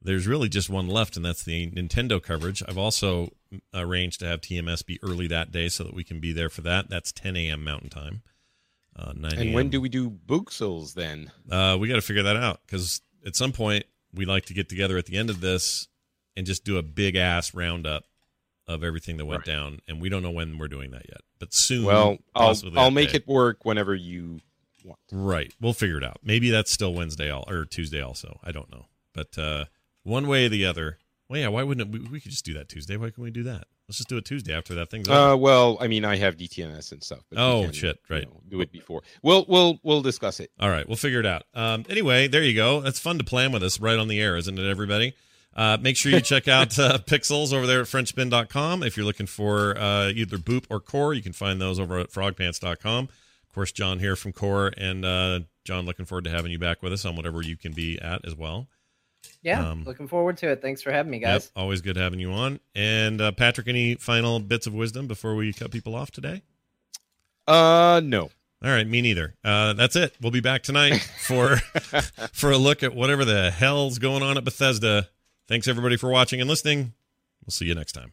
There's really just one left, and that's the Nintendo coverage. I've also arranged to have TMS be early that day so that we can be there for that. That's 10 a.m. Mountain Time. Uh, 9 and when do we do Book Souls then? Uh, we got to figure that out because at some point we like to get together at the end of this and just do a big ass roundup of everything that went down, and we don't know when we're doing that yet, but soon. Well, I'll I'll make day. it work whenever you want. Right. We'll figure it out. Maybe that's still Wednesday al- or Tuesday also. I don't know. But uh, one way or the other. Well, yeah, why wouldn't it? We, we could just do that Tuesday. Why can't we do that? Let's just do it Tuesday after that thing's over. Uh, well, I mean, I have DTNS and stuff. But Oh, can, shit, you right. know, do it before. We'll we'll we'll discuss it. All right, we'll figure it out. Um, anyway, there you go. That's fun to plan with us right on the air, isn't it, everybody? Uh, make sure you check out uh, Pixels over there at FrenchSpin.com. If you're looking for uh, either Boop or Core, you can find those over at FrogPants.com. Of course, Jon here from Core, and uh, Jon, looking forward to having you back with us on whatever you can be at as well. Yeah, Um, looking forward to it. Thanks for having me, guys. Yep, always good having you on. And uh, Patrick, any final bits of wisdom before we cut people off today? Uh, no. All right, me neither. Uh, that's it. We'll be back tonight for for a look at whatever the hell's going on at Bethesda. Thanks everybody for watching and listening. We'll see you next time.